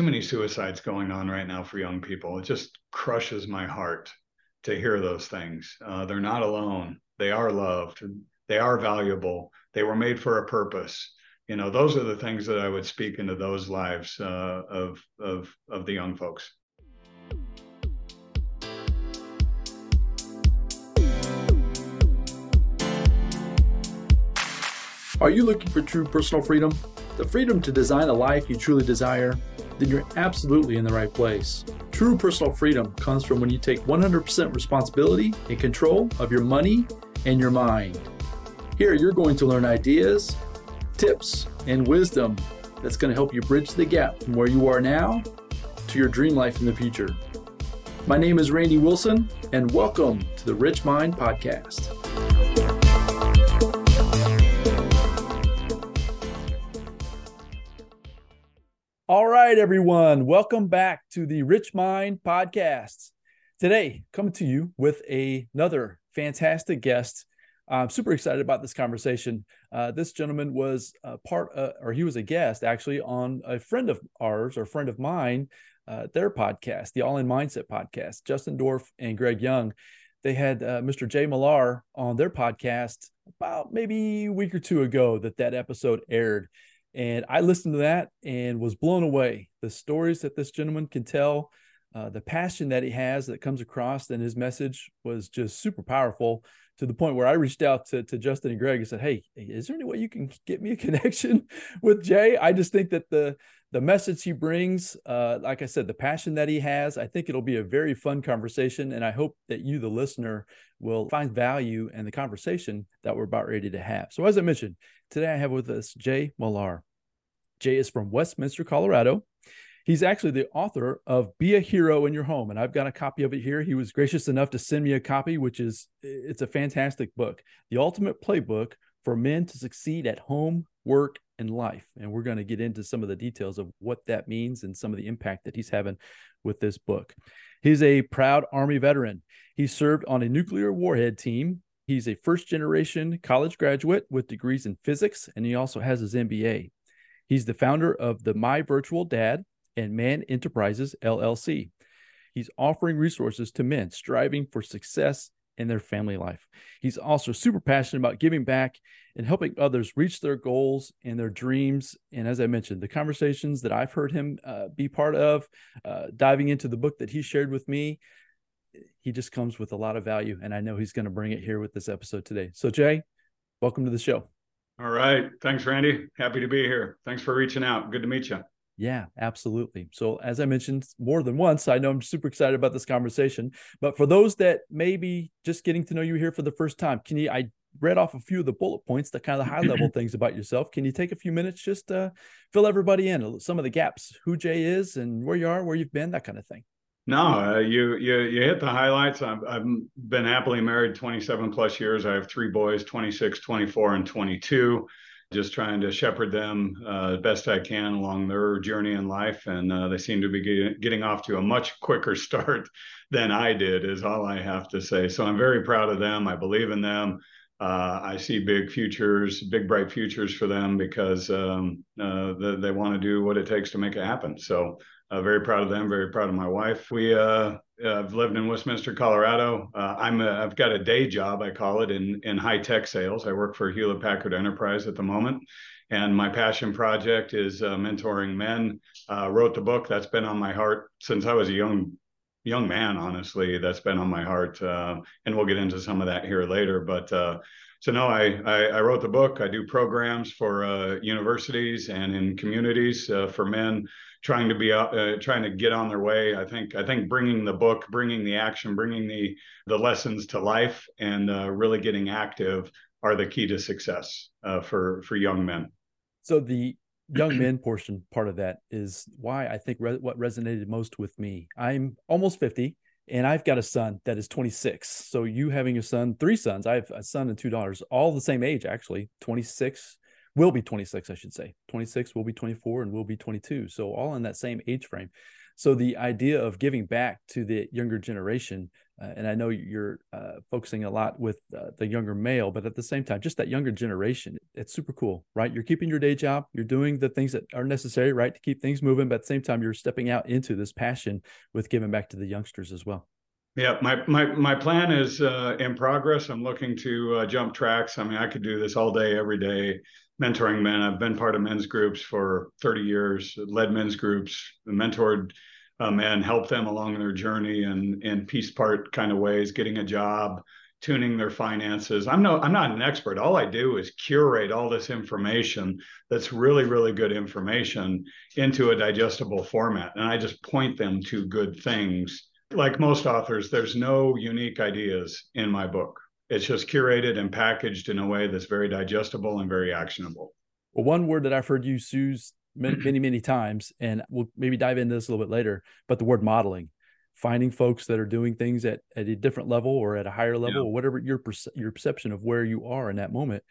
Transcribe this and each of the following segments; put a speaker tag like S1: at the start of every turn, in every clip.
S1: too many suicides going on right now for young people. It just crushes my heart to hear those things. Uh, they're not alone. They are loved. They are valuable. They were made for a purpose. You know, those are the things that I would speak into those lives uh, of of of the young folks.
S2: Are you looking for true personal freedom? The freedom to design a life you truly desire? Then you're absolutely in the right place. True personal freedom comes from when you take 100% responsibility and control of your money and your mind. Here, you're going to learn ideas, tips, and wisdom that's going to help you bridge the gap from where you are now to your dream life in the future. My name is Randy Wilson, and welcome to the Rich Mind Podcast. Right, everyone. Welcome back to the Rich Mind Podcast. Today, coming to you with a, another fantastic guest. I'm super excited about this conversation. Uh, this gentleman was part, of, or he was a guest actually on a friend of ours or friend of mine, uh, their podcast, the All in Mindset podcast. Justin Dorf and Greg Young. They had uh, Mr. Jay Millar on their podcast about maybe a week or two ago that that episode aired and I listened to that and was blown away. The stories that this gentleman can tell, uh, the passion that he has that comes across, and his message was just super powerful to the point where I reached out to, to Justin and Greg and said, Hey, is there any way you can get me a connection with Jay? I just think that the the message he brings, uh, like I said, the passion that he has, I think it'll be a very fun conversation. And I hope that you, the listener, will find value in the conversation that we're about ready to have. So, as I mentioned, today I have with us Jay Millar. Jay is from Westminster, Colorado. He's actually the author of Be a Hero in Your Home, and I've got a copy of it here. He was gracious enough to send me a copy, which is it's a fantastic book, the ultimate playbook for men to succeed at home, work, and life. And we're going to get into some of the details of what that means and some of the impact that he's having with this book. He's a proud Army veteran. He served on a nuclear warhead team. He's a first generation college graduate with degrees in physics, and he also has his MBA. He's the founder of the My Virtual Dad and Man Enterprises LLC. He's offering resources to men striving for success in their family life. He's also super passionate about giving back and helping others reach their goals and their dreams. And as I mentioned, the conversations that I've heard him uh, be part of, uh, diving into the book that he shared with me, he just comes with a lot of value. And I know he's going to bring it here with this episode today. So, Jay, welcome to the show.
S1: All right. Thanks, Randy. Happy to be here. Thanks for reaching out. Good to meet you.
S2: Yeah, absolutely. So, as I mentioned more than once, I know I'm super excited about this conversation. But for those that may be just getting to know you here for the first time, can you? I read off a few of the bullet points, the kind of the high level things about yourself. Can you take a few minutes just to fill everybody in some of the gaps, who Jay is and where you are, where you've been, that kind of thing?
S1: No, uh, you you you hit the highlights. I've, I've been happily married 27 plus years. I have three boys, 26, 24, and 22. Just trying to shepherd them uh, best I can along their journey in life, and uh, they seem to be get, getting off to a much quicker start than I did. Is all I have to say. So I'm very proud of them. I believe in them. Uh, I see big futures, big bright futures for them because um, uh, they, they want to do what it takes to make it happen. So uh, very proud of them. Very proud of my wife. We uh, I've lived in Westminster, Colorado. Uh, I'm a, I've got a day job, I call it, in in high tech sales. I work for Hewlett Packard Enterprise at the moment, and my passion project is uh, mentoring men. Wrote the book that's been on my heart since I was a young young man. Honestly, that's been on my heart, uh, and we'll get into some of that here later. But uh, so no, I, I, I wrote the book. I do programs for uh, universities and in communities uh, for men trying to be uh, trying to get on their way. I think I think bringing the book, bringing the action, bringing the the lessons to life, and uh, really getting active are the key to success for for young men.
S2: So the young men portion part of that is why I think re- what resonated most with me. I'm almost 50 and I've got a son that is 26. So you having a son, three sons, I have a son and two daughters, all the same age actually, 26, will be 26, I should say. 26 will be 24 and will be 22. So all in that same age frame. So the idea of giving back to the younger generation uh, and I know you're uh, focusing a lot with uh, the younger male, but at the same time, just that younger generation, it's super cool, right? You're keeping your day job, you're doing the things that are necessary, right, to keep things moving, but at the same time, you're stepping out into this passion with giving back to the youngsters as well.
S1: Yeah, my my my plan is uh, in progress. I'm looking to uh, jump tracks. I mean, I could do this all day, every day, mentoring men. I've been part of men's groups for 30 years, led men's groups, mentored uh, men, helped them along their journey and in piece part kind of ways, getting a job, tuning their finances. I'm no, I'm not an expert. All I do is curate all this information that's really, really good information into a digestible format, and I just point them to good things like most authors, there's no unique ideas in my book. It's just curated and packaged in a way that's very digestible and very actionable.
S2: Well, one word that I've heard you use many, many, many times, and we'll maybe dive into this a little bit later, but the word modeling, finding folks that are doing things at, at a different level or at a higher level, yeah. or whatever your perce- your perception of where you are in that moment,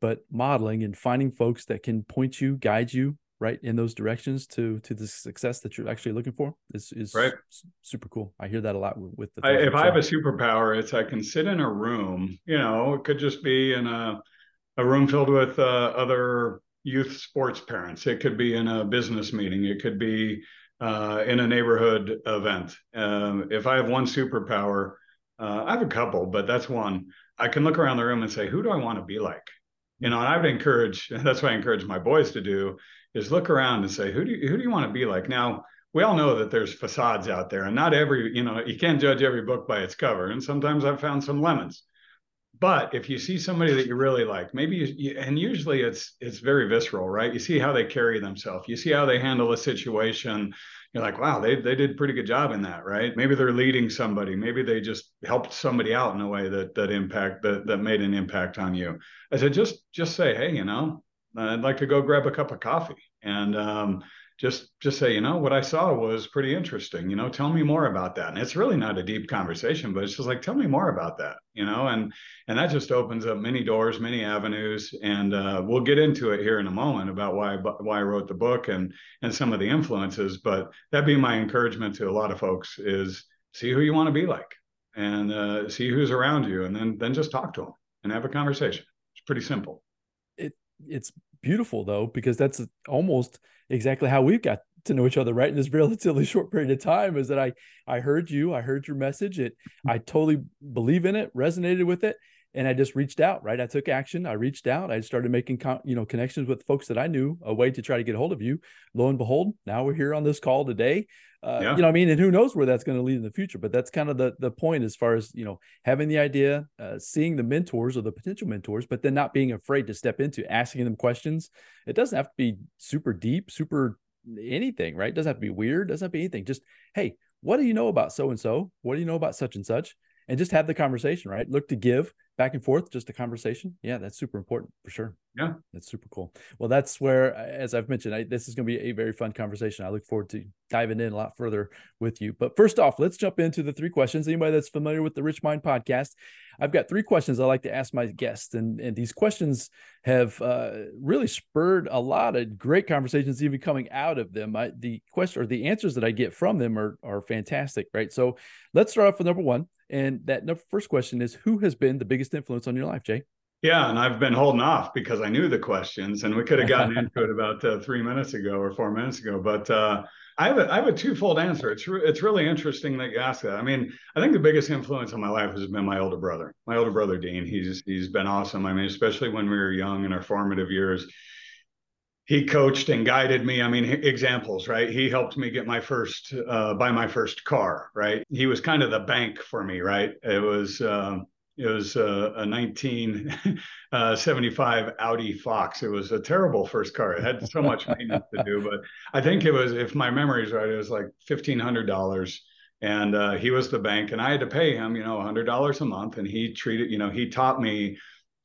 S2: but modeling and finding folks that can point you, guide you, right in those directions to to the success that you're actually looking for is is
S1: right.
S2: super cool. I hear that a lot with the.
S1: I, if I have a superpower, it's I can sit in a room. You know, it could just be in a a room filled with uh, other youth sports parents. It could be in a business meeting. It could be uh, in a neighborhood event. Um, if I have one superpower, uh, I have a couple, but that's one. I can look around the room and say, who do I want to be like? You know, and I would encourage. That's what I encourage my boys to do is look around and say, who do you, who do you want to be like? Now, we all know that there's facades out there, and not every, you know, you can't judge every book by its cover. And sometimes I've found some lemons. But if you see somebody that you really like, maybe you, you, and usually it's it's very visceral, right? You see how they carry themselves, you see how they handle a situation. You're like, wow, they they did a pretty good job in that, right? Maybe they're leading somebody, maybe they just helped somebody out in a way that that impact that that made an impact on you. I said, just just say, hey, you know, I'd like to go grab a cup of coffee and um, just just say, you know, what I saw was pretty interesting. You know, tell me more about that. And it's really not a deep conversation, but it's just like, tell me more about that. You know, and and that just opens up many doors, many avenues. And uh, we'll get into it here in a moment about why why I wrote the book and and some of the influences. But that be my encouragement to a lot of folks is see who you want to be like and uh, see who's around you, and then then just talk to them and have a conversation. It's pretty simple
S2: it's beautiful though because that's almost exactly how we've got to know each other right in this relatively short period of time is that i i heard you i heard your message it i totally believe in it resonated with it and i just reached out right i took action i reached out i started making you know connections with folks that i knew a way to try to get a hold of you lo and behold now we're here on this call today uh, yeah. you know, I mean, and who knows where that's going to lead in the future. But that's kind of the the point as far as you know, having the idea, uh, seeing the mentors or the potential mentors, but then not being afraid to step into asking them questions. It doesn't have to be super deep, super anything, right? It doesn't have to be weird. It doesn't have to be anything. Just hey, what do you know about so and so? What do you know about such and such? And just have the conversation, right? Look to give back and forth, just a conversation. Yeah, that's super important for sure.
S1: Yeah,
S2: that's super cool. Well, that's where, as I've mentioned, I, this is going to be a very fun conversation. I look forward to diving in a lot further with you. But first off, let's jump into the three questions. Anybody that's familiar with the Rich Mind podcast, I've got three questions I like to ask my guests, and and these questions have uh, really spurred a lot of great conversations even coming out of them. I, the question or the answers that I get from them are are fantastic, right? So let's start off with number one, and that number, first question is, who has been the biggest influence on your life, Jay?
S1: Yeah, and I've been holding off because I knew the questions, and we could have gotten into it about uh, three minutes ago or four minutes ago. But uh, I have a I have a twofold answer. It's re- it's really interesting that you ask that. I mean, I think the biggest influence on my life has been my older brother. My older brother Dean. He's he's been awesome. I mean, especially when we were young in our formative years. He coached and guided me. I mean, examples, right? He helped me get my first, uh, buy my first car, right? He was kind of the bank for me, right? It was, um, it was a, a 1975 uh, Audi Fox. It was a terrible first car. It had so much maintenance to do, but I think it was, if my memory is right, it was like fifteen hundred dollars. And uh, he was the bank, and I had to pay him, you know, hundred dollars a month. And he treated, you know, he taught me,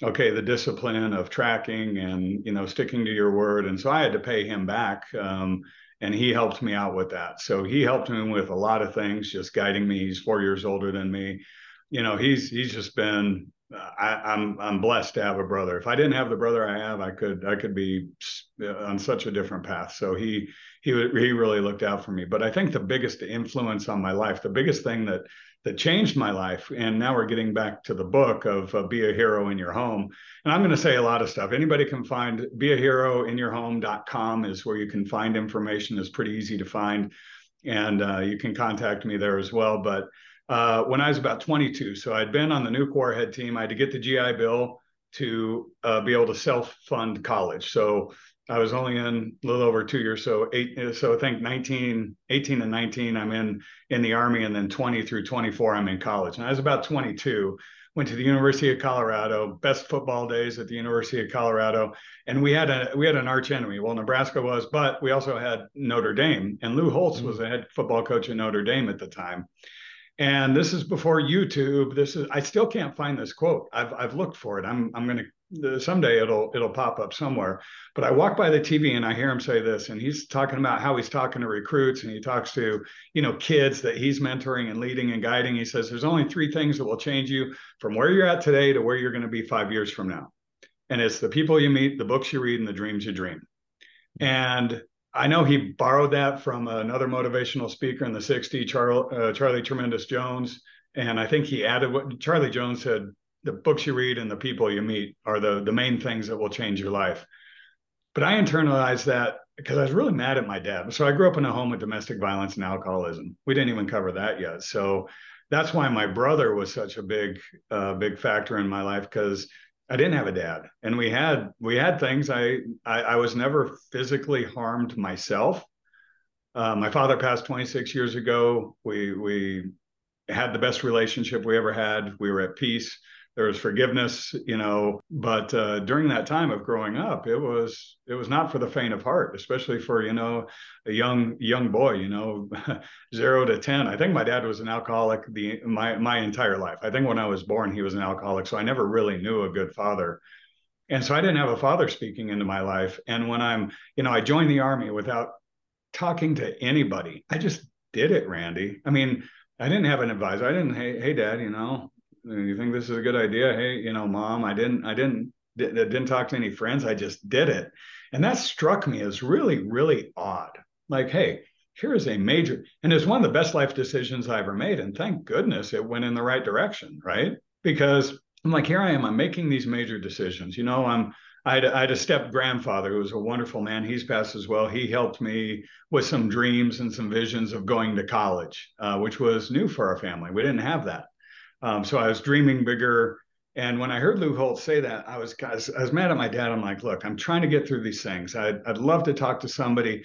S1: okay, the discipline of tracking and you know sticking to your word. And so I had to pay him back. Um, and he helped me out with that. So he helped me with a lot of things, just guiding me. He's four years older than me you know he's he's just been I, am I'm, I'm blessed to have a brother. If I didn't have the brother I have, I could I could be on such a different path. So he he he really looked out for me. But I think the biggest influence on my life, the biggest thing that that changed my life, and now we're getting back to the book of uh, be a hero in your home. And I'm going to say a lot of stuff. Anybody can find be a hero in your home.com is where you can find information. It's pretty easy to find, and uh, you can contact me there as well. But uh, when I was about 22. So I'd been on the Nuke Warhead team. I had to get the GI Bill to uh, be able to self fund college. So I was only in a little over two years. So eight, so I think 19, 18 and 19, I'm in in the army, and then 20 through 24, I'm in college. And I was about 22. Went to the University of Colorado. Best football days at the University of Colorado, and we had a we had an arch enemy. Well, Nebraska was, but we also had Notre Dame, and Lou Holtz mm-hmm. was the head football coach at Notre Dame at the time. And this is before YouTube. This is I still can't find this quote. I've I've looked for it. I'm I'm to someday it'll it'll pop up somewhere. But I walk by the TV and I hear him say this, and he's talking about how he's talking to recruits and he talks to you know kids that he's mentoring and leading and guiding. He says there's only three things that will change you from where you're at today to where you're going to be five years from now, and it's the people you meet, the books you read, and the dreams you dream. And I know he borrowed that from another motivational speaker in the 60s, Charlie, uh, Charlie Tremendous Jones. And I think he added what Charlie Jones said the books you read and the people you meet are the, the main things that will change your life. But I internalized that because I was really mad at my dad. So I grew up in a home with domestic violence and alcoholism. We didn't even cover that yet. So that's why my brother was such a big, uh, big factor in my life because I didn't have a dad, and we had we had things. I I, I was never physically harmed myself. Uh, my father passed 26 years ago. We we had the best relationship we ever had. We were at peace there was forgiveness you know but uh, during that time of growing up it was it was not for the faint of heart especially for you know a young young boy you know zero to ten. I think my dad was an alcoholic the my my entire life. I think when i was born he was an alcoholic so i never really knew a good father. And so i didn't have a father speaking into my life. And when i'm you know i joined the army without talking to anybody. I just did it randy. I mean i didn't have an advisor. I didn't hey hey dad you know you think this is a good idea hey you know mom i didn't i didn't didn't talk to any friends i just did it and that struck me as really really odd like hey here is a major and it's one of the best life decisions i ever made and thank goodness it went in the right direction right because i'm like here i am i'm making these major decisions you know i'm I had, I had, a step grandfather who was a wonderful man. He's passed as well. He helped me with some dreams and some visions of going to college, uh, which was new for our family. We didn't have that. Um, so I was dreaming bigger. And when I heard Lou Holtz say that, I was, I was, I was mad at my dad. I'm like, look, I'm trying to get through these things. I'd, I'd love to talk to somebody.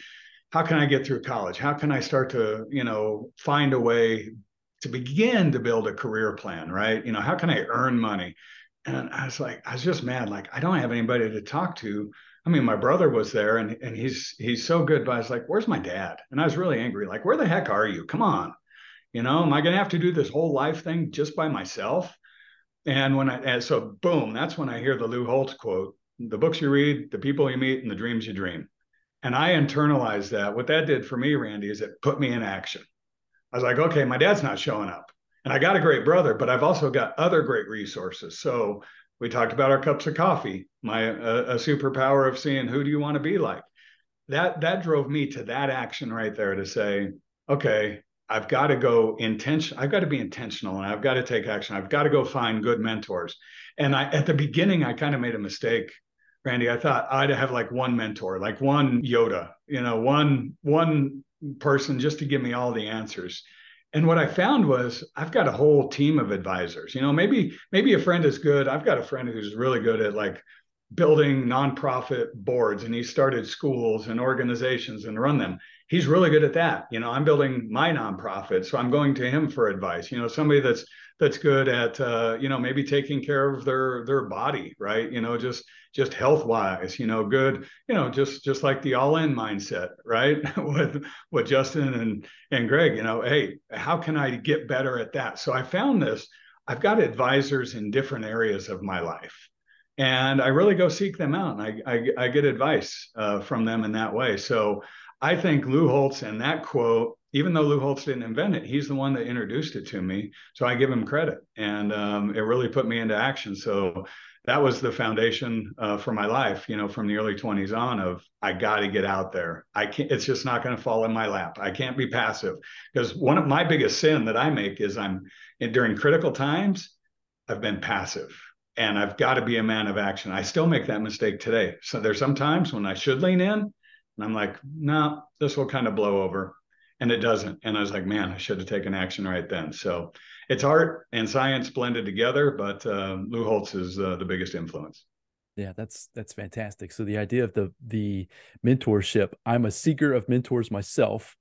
S1: How can I get through college? How can I start to, you know, find a way to begin to build a career plan, right? You know, how can I earn money? And I was like, I was just mad. Like, I don't have anybody to talk to. I mean, my brother was there and, and he's he's so good, but I was like, where's my dad? And I was really angry. Like, where the heck are you? Come on. You know, am I going to have to do this whole life thing just by myself? And when I, and so boom, that's when I hear the Lou Holtz quote the books you read, the people you meet, and the dreams you dream. And I internalized that. What that did for me, Randy, is it put me in action. I was like, okay, my dad's not showing up. And I got a great brother, but I've also got other great resources. So we talked about our cups of coffee, my a, a superpower of seeing who do you want to be like. That that drove me to that action right there to say, okay, I've got to go intention. I've got to be intentional and I've got to take action. I've got to go find good mentors. And I, at the beginning, I kind of made a mistake, Randy. I thought I'd have like one mentor, like one Yoda, you know, one, one person just to give me all the answers. And what I found was I've got a whole team of advisors. You know, maybe, maybe a friend is good. I've got a friend who's really good at like building nonprofit boards and he started schools and organizations and run them he's really good at that. You know, I'm building my nonprofit, so I'm going to him for advice. You know, somebody that's that's good at uh, you know maybe taking care of their their body, right? You know, just just health wise. You know, good. You know, just just like the all in mindset, right? with with Justin and and Greg. You know, hey, how can I get better at that? So I found this. I've got advisors in different areas of my life and I really go seek them out, and I I, I get advice uh, from them in that way. So I think Lou Holtz and that quote even though Lou Holtz didn't invent it, he's the one that introduced it to me. So I give him credit. And um, it really put me into action. So that was the foundation uh, for my life, you know, from the early 20s on of I got to get out there. I can't, it's just not going to fall in my lap. I can't be passive because one of my biggest sin that I make is I'm during critical times, I've been passive and I've got to be a man of action. I still make that mistake today. So there's some times when I should lean in and I'm like, no, this will kind of blow over. And it doesn't. And I was like, man, I should have taken action right then. So it's art and science blended together, but uh, Lou Holtz is uh, the biggest influence.
S2: Yeah, that's that's fantastic. So the idea of the the mentorship, I'm a seeker of mentors myself.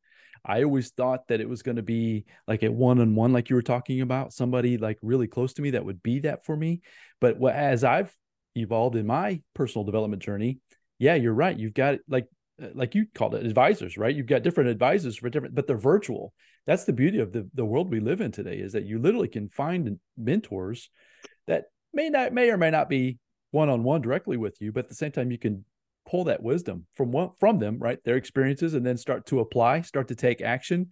S2: I always thought that it was going to be like a one on one, like you were talking about, somebody like really close to me that would be that for me. But as I've evolved in my personal development journey, yeah, you're right. You've got like like you called it advisors, right? You've got different advisors for different, but they're virtual. That's the beauty of the the world we live in today is that you literally can find mentors that may not may or may not be one on one directly with you, but at the same time you can pull that wisdom from one from them, right? Their experiences, and then start to apply, start to take action.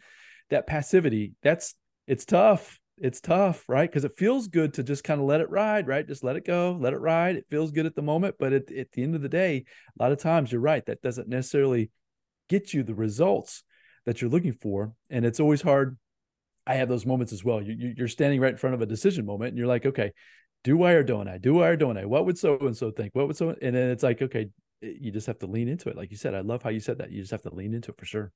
S2: That passivity, that's it's tough. It's tough, right? Because it feels good to just kind of let it ride, right? Just let it go, let it ride. It feels good at the moment, but at, at the end of the day, a lot of times you're right. That doesn't necessarily get you the results that you're looking for, and it's always hard. I have those moments as well. You, you're standing right in front of a decision moment, and you're like, okay, do I or don't I? Do I or don't I? What would so and so think? What would so? And then it's like, okay, eh, you just have to lean into it. Like you said, I love how you said that. You just have to lean into it for sure.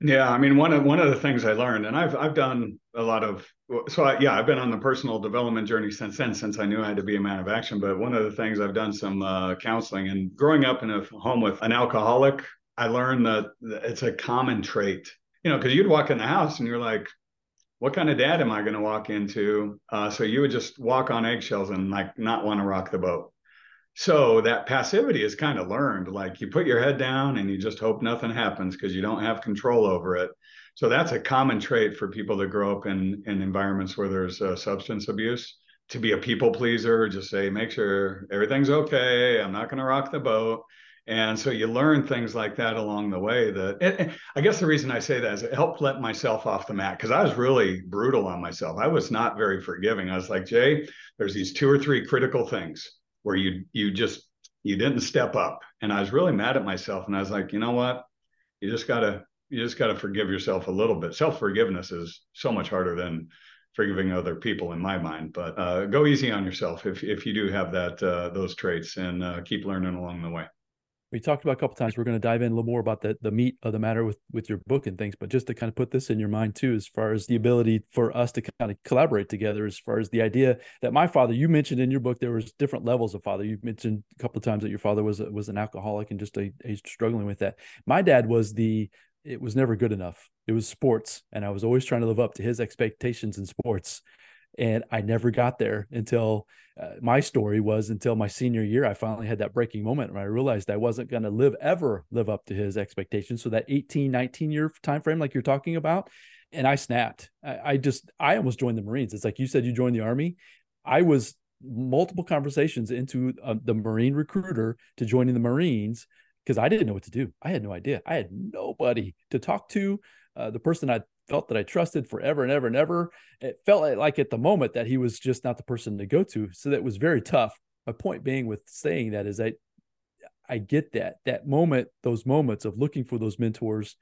S1: Yeah, I mean, one of one of the things I learned, and I've I've done a lot of so I, yeah, I've been on the personal development journey since then, since I knew I had to be a man of action. But one of the things I've done some uh, counseling and growing up in a home with an alcoholic, I learned that it's a common trait. You know, because you'd walk in the house and you're like, what kind of dad am I going to walk into? Uh, so you would just walk on eggshells and like not want to rock the boat. So that passivity is kind of learned. Like you put your head down and you just hope nothing happens because you don't have control over it. So that's a common trait for people that grow up in, in environments where there's uh, substance abuse. To be a people pleaser, just say, make sure everything's okay. I'm not going to rock the boat. And so you learn things like that along the way. That I guess the reason I say that is it helped let myself off the mat because I was really brutal on myself. I was not very forgiving. I was like, Jay, there's these two or three critical things where you you just you didn't step up. And i was really mad at myself and i was like you know what? You just gotta you just gotta forgive yourself a little bit. Self-forgiveness is so much harder than forgiving other people in my mind but uh, go easy on yourself if, if you do have that uh, those traits and uh, keep learning along the way
S2: we talked about a couple times. We're going to dive in a little more about the the meat of the matter with with your book and things, but just to kind of put this in your mind too, as far as the ability for us to kind of collaborate together, as far as the idea that my father, you mentioned in your book, there was different levels of father. You mentioned a couple of times that your father was was an alcoholic and just a, a struggling with that. My dad was the it was never good enough. It was sports, and I was always trying to live up to his expectations in sports and I never got there until uh, my story was until my senior year. I finally had that breaking moment where I realized I wasn't going to live ever live up to his expectations. So that 18, 19 year time frame, like you're talking about, and I snapped. I, I just I almost joined the Marines. It's like you said, you joined the Army. I was multiple conversations into uh, the Marine recruiter to joining the Marines because I didn't know what to do. I had no idea. I had nobody to talk to. Uh, the person I felt that I trusted forever and ever and ever. It felt like at the moment that he was just not the person to go to. So that was very tough. My point being with saying that is I I get that that moment, those moments of looking for those mentors,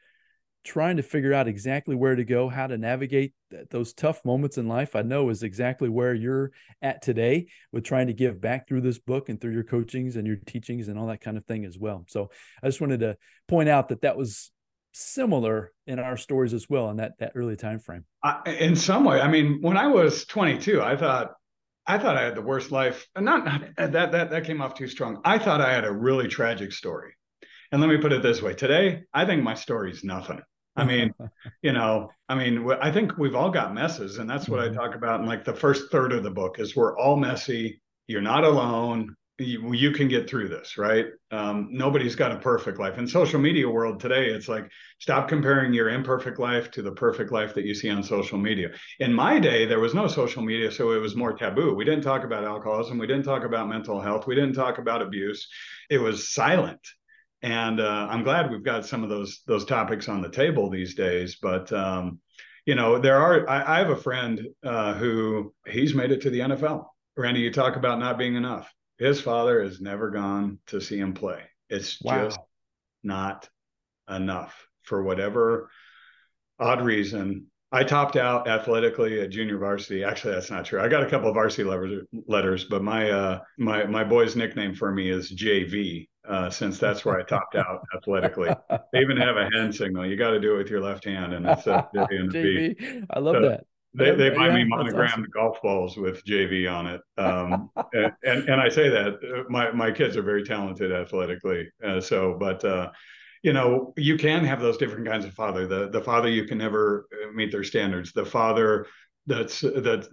S2: trying to figure out exactly where to go, how to navigate th- those tough moments in life. I know is exactly where you're at today with trying to give back through this book and through your coachings and your teachings and all that kind of thing as well. So I just wanted to point out that that was similar in our stories as well in that that early time frame.
S1: I, in some way i mean when i was 22 i thought i thought i had the worst life. Not, not that that that came off too strong. I thought i had a really tragic story. And let me put it this way today i think my story's nothing. I mean you know i mean i think we've all got messes and that's what mm-hmm. i talk about in like the first third of the book is we're all messy. You're not alone you, can get through this, right? Um, nobody's got a perfect life. In social media world today, it's like stop comparing your imperfect life to the perfect life that you see on social media. In my day, there was no social media, so it was more taboo. We didn't talk about alcoholism, we didn't talk about mental health, we didn't talk about abuse. It was silent. And uh, I'm glad we've got some of those those topics on the table these days. But um, you know, there are. I, I have a friend uh, who he's made it to the NFL. Randy, you talk about not being enough. His father has never gone to see him play. It's wow. just not enough for whatever odd reason. I topped out athletically at junior varsity. Actually, that's not true. I got a couple of varsity letters, letters but my uh, my my boy's nickname for me is JV, uh, since that's where I topped out athletically. They even have a hand signal. You got to do it with your left hand, and it's a
S2: JV. I love so that.
S1: They, they buy yeah, me monogrammed awesome. golf balls with JV on it. Um, and, and, and I say that uh, my my kids are very talented athletically. Uh, so, but uh, you know, you can have those different kinds of father. The the father you can never uh, meet their standards. The father that's that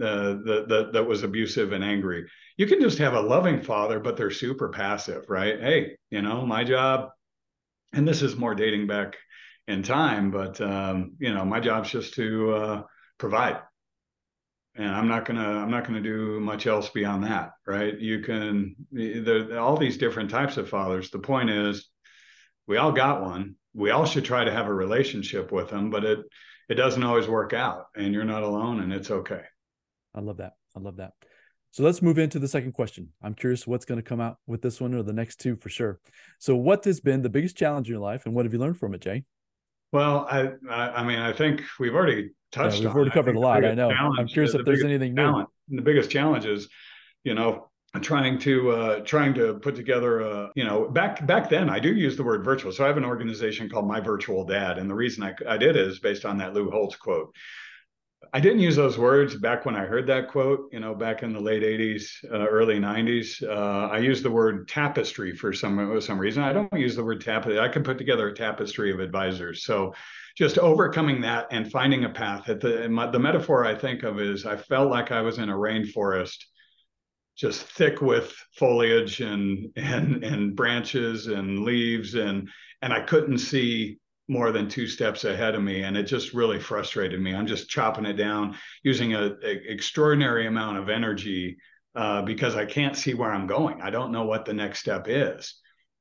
S1: uh, the, the that was abusive and angry. You can just have a loving father, but they're super passive, right? Hey, you know, my job, and this is more dating back in time, but um, you know, my job's just to uh, provide. And i'm not gonna i'm not gonna do much else beyond that right? You can the, all these different types of fathers the point is we all got one. We all should try to have a relationship with them but it it doesn't always work out and you're not alone and it's okay.
S2: I love that. I love that. So let's move into the second question. I'm curious what's going to come out with this one or the next two for sure. So what has been the biggest challenge in your life and what have you learned from it jay
S1: well i i, I mean i think we've already touched
S2: yeah, we've already covered a lot. I know. I'm curious if there's anything
S1: new. The biggest challenge is, you know, trying to uh, trying to put together a you know back back then I do use the word virtual. So I have an organization called My Virtual Dad, and the reason I, I did is based on that Lou Holtz quote. I didn't use those words back when I heard that quote, you know, back in the late 80s, uh, early 90s. Uh, I used the word tapestry for some some reason. I don't use the word tapestry. I can put together a tapestry of advisors. So just overcoming that and finding a path. At the, my, the metaphor I think of is I felt like I was in a rainforest just thick with foliage and and and branches and leaves and and I couldn't see more than two steps ahead of me and it just really frustrated me. I'm just chopping it down using a, a extraordinary amount of energy uh, because i can't see where i'm going. I don't know what the next step is.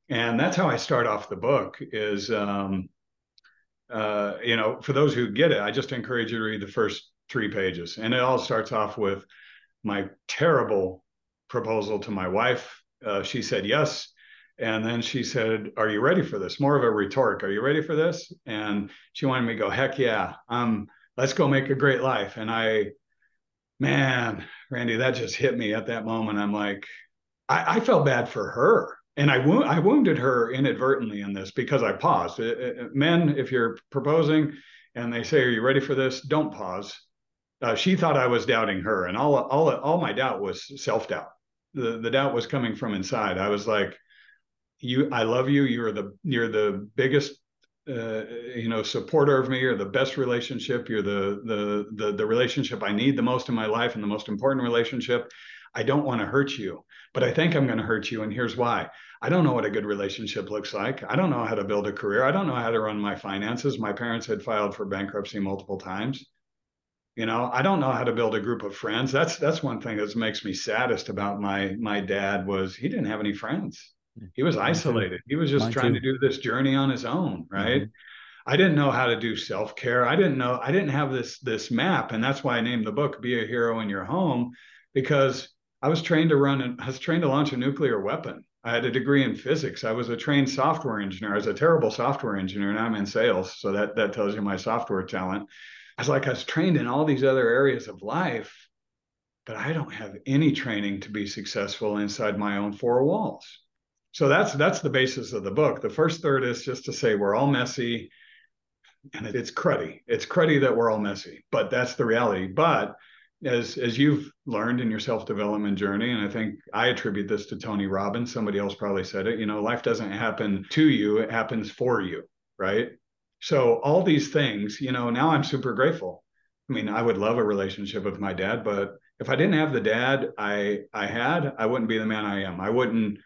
S1: And that's how i start off the book is um, uh, you know for those who get it i just encourage you to read the first three pages. And it all starts off with my terrible proposal to my wife. Uh, she said yes and then she said, Are you ready for this? More of a rhetoric. Are you ready for this? And she wanted me to go, Heck yeah. Um, let's go make a great life. And I, man, Randy, that just hit me at that moment. I'm like, I, I felt bad for her. And I, wo- I wounded her inadvertently in this because I paused. It, it, men, if you're proposing and they say, Are you ready for this? Don't pause. Uh, she thought I was doubting her, and all, all, all my doubt was self doubt. The, the doubt was coming from inside. I was like, you i love you. You're the you're the biggest uh, you know supporter of me. You're the best relationship. You're the, the the the relationship i need the most in my life and the most important relationship. I don't want to hurt you but i think i'm going to hurt you and here's why. I don't know what a good relationship looks like. I don't know how to build a career. I don't know how to run my finances. My parents had filed for bankruptcy multiple times. You know i don't know how to build a group of friends. That's that's one thing that makes me saddest about my my dad was he didn't have any friends he was isolated. He was just Mine trying too. to do this journey on his own, right? Mm-hmm. I didn't know how to do self-care. I didn't know I didn't have this this map and that's why I named the book Be a Hero in Your Home because I was trained to run I was trained to launch a nuclear weapon. I had a degree in physics. I was a trained software engineer. I was a terrible software engineer and I'm in sales, so that that tells you my software talent. I was like I was trained in all these other areas of life, but I don't have any training to be successful inside my own four walls so that's that's the basis of the book. The first third is just to say we're all messy, and it's cruddy. It's cruddy that we're all messy, but that's the reality. But as as you've learned in your self development journey, and I think I attribute this to Tony Robbins. Somebody else probably said it. You know, life doesn't happen to you; it happens for you, right? So all these things, you know, now I'm super grateful. I mean, I would love a relationship with my dad, but if I didn't have the dad I I had, I wouldn't be the man I am. I wouldn't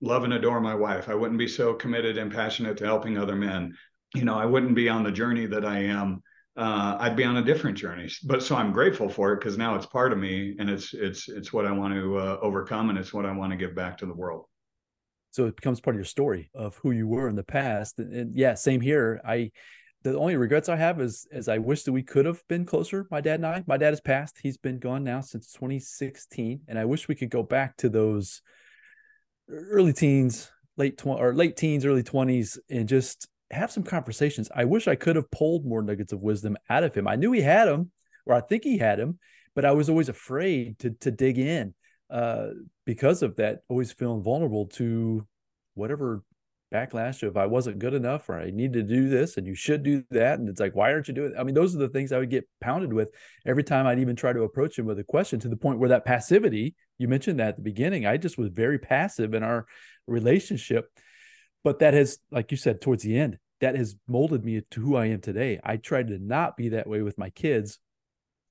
S1: love and adore my wife. I wouldn't be so committed and passionate to helping other men. You know, I wouldn't be on the journey that I am. Uh, I'd be on a different journey. But so I'm grateful for it because now it's part of me, and it's it's it's what I want to uh, overcome, and it's what I want to give back to the world.
S2: so it becomes part of your story of who you were in the past and, and yeah same here i the only regrets i have is is i wish that we could have been closer my dad and i my dad has passed he's been gone now since 2016 and i wish we could go back to those early teens late tw- or late teens early 20s and just have some conversations. I wish i could have pulled more nuggets of wisdom out of him. I knew he had them or i think he had them but i was always afraid to to dig in uh, because of that, always feeling vulnerable to whatever backlash of I wasn't good enough or I need to do this and you should do that. And it's like, why aren't you doing it? I mean, those are the things I would get pounded with every time I'd even try to approach him with a question to the point where that passivity, you mentioned that at the beginning, I just was very passive in our relationship. But that has, like you said, towards the end, that has molded me to who I am today. I tried to not be that way with my kids.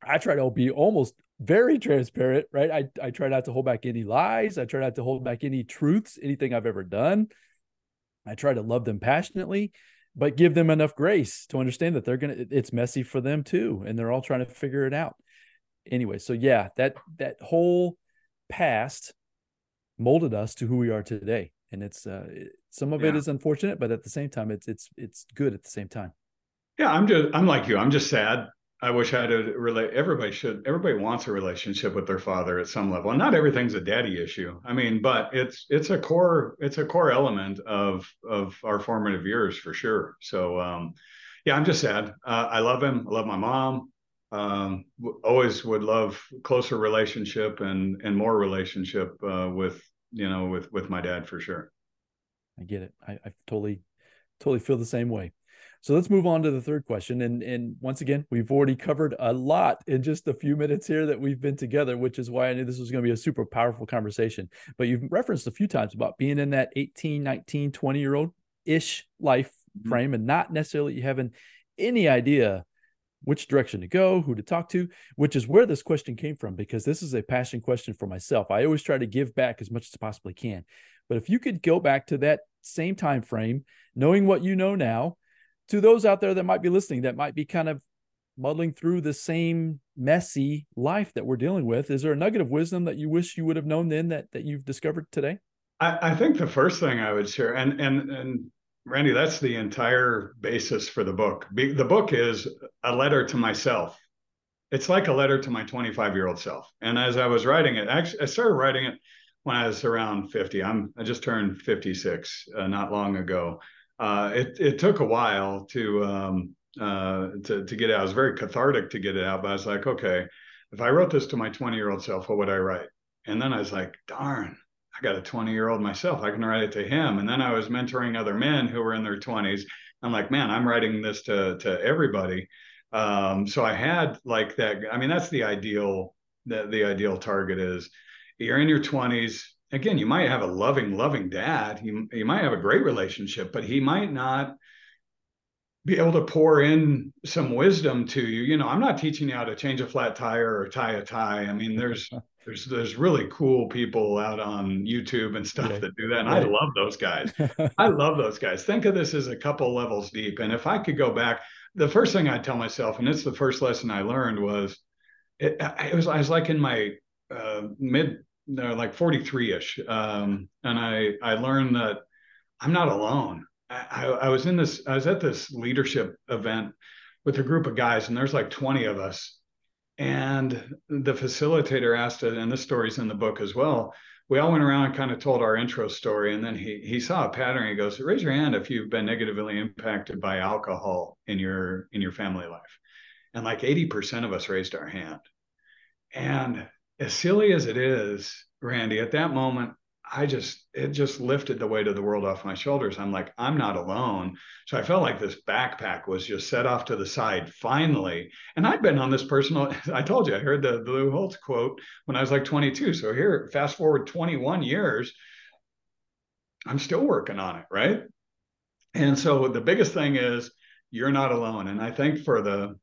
S2: I try to be almost very transparent, right? I, I try not to hold back any lies. I try not to hold back any truths, anything I've ever done. I try to love them passionately, but give them enough grace to understand that they're going to, it's messy for them too. And they're all trying to figure it out. Anyway, so yeah, that, that whole past molded us to who we are today. And it's, uh, some of yeah. it is unfortunate, but at the same time, it's, it's, it's good at the same time.
S1: Yeah. I'm just, I'm like you. I'm just sad I wish I had a relate. Everybody should. Everybody wants a relationship with their father at some level. And not everything's a daddy issue. I mean, but it's it's a core it's a core element of of our formative years for sure. So um, yeah, I'm just sad. Uh, I love him. I love my mom. Um, always would love closer relationship and and more relationship uh, with you know with with my dad for sure.
S2: I get it. I, I totally totally feel the same way. So let's move on to the third question. And and once again, we've already covered a lot in just a few minutes here that we've been together, which is why I knew this was going to be a super powerful conversation. But you've referenced a few times about being in that 18, 19, 20 year old ish life mm-hmm. frame and not necessarily having any idea which direction to go, who to talk to, which is where this question came from, because this is a passion question for myself. I always try to give back as much as I possibly can. But if you could go back to that same time frame, knowing what you know now, to those out there that might be listening that might be kind of muddling through the same messy life that we're dealing with is there a nugget of wisdom that you wish you would have known then that that you've discovered today?
S1: I, I think the first thing i would share and and and randy that's the entire basis for the book. The book is a letter to myself. It's like a letter to my 25 year old self. And as i was writing it actually i started writing it when i was around 50 i'm i just turned 56 uh, not long ago uh, it it took a while to um, uh, to to get out. It was very cathartic to get it out, but I was like, okay, if I wrote this to my 20 year old self, what would I write? And then I was like, darn, I got a 20 year old myself. I can write it to him. And then I was mentoring other men who were in their 20s. I'm like, man, I'm writing this to to everybody. Um, so I had like that. I mean, that's the ideal. The, the ideal target is you're in your 20s again, you might have a loving, loving dad. You, you might have a great relationship, but he might not be able to pour in some wisdom to you. You know, I'm not teaching you how to change a flat tire or tie a tie. I mean, there's there's there's really cool people out on YouTube and stuff yeah. that do that. And right. I love those guys. I love those guys. Think of this as a couple levels deep. And if I could go back, the first thing I tell myself, and it's the first lesson I learned was it, it was I was like in my uh, mid they're like 43ish um, and i i learned that i'm not alone. I, I was in this i was at this leadership event with a group of guys and there's like 20 of us. And the facilitator asked it and this story's in the book as well we all went around and kind of told our intro story and then he he saw a pattern. He goes raise your hand if you've been negatively impacted by alcohol in your in your family life. And like 80% of us raised our hand. And as silly as it is, Randy, at that moment, I just, it just lifted the weight of the world off my shoulders. I'm like, I'm not alone. So I felt like this backpack was just set off to the side finally. And I'd been on this personal, I told you, I heard the, the Lou Holtz quote when I was like 22. So here, fast forward 21 years, I'm still working on it. Right. And so the biggest thing is you're not alone. And I think for the,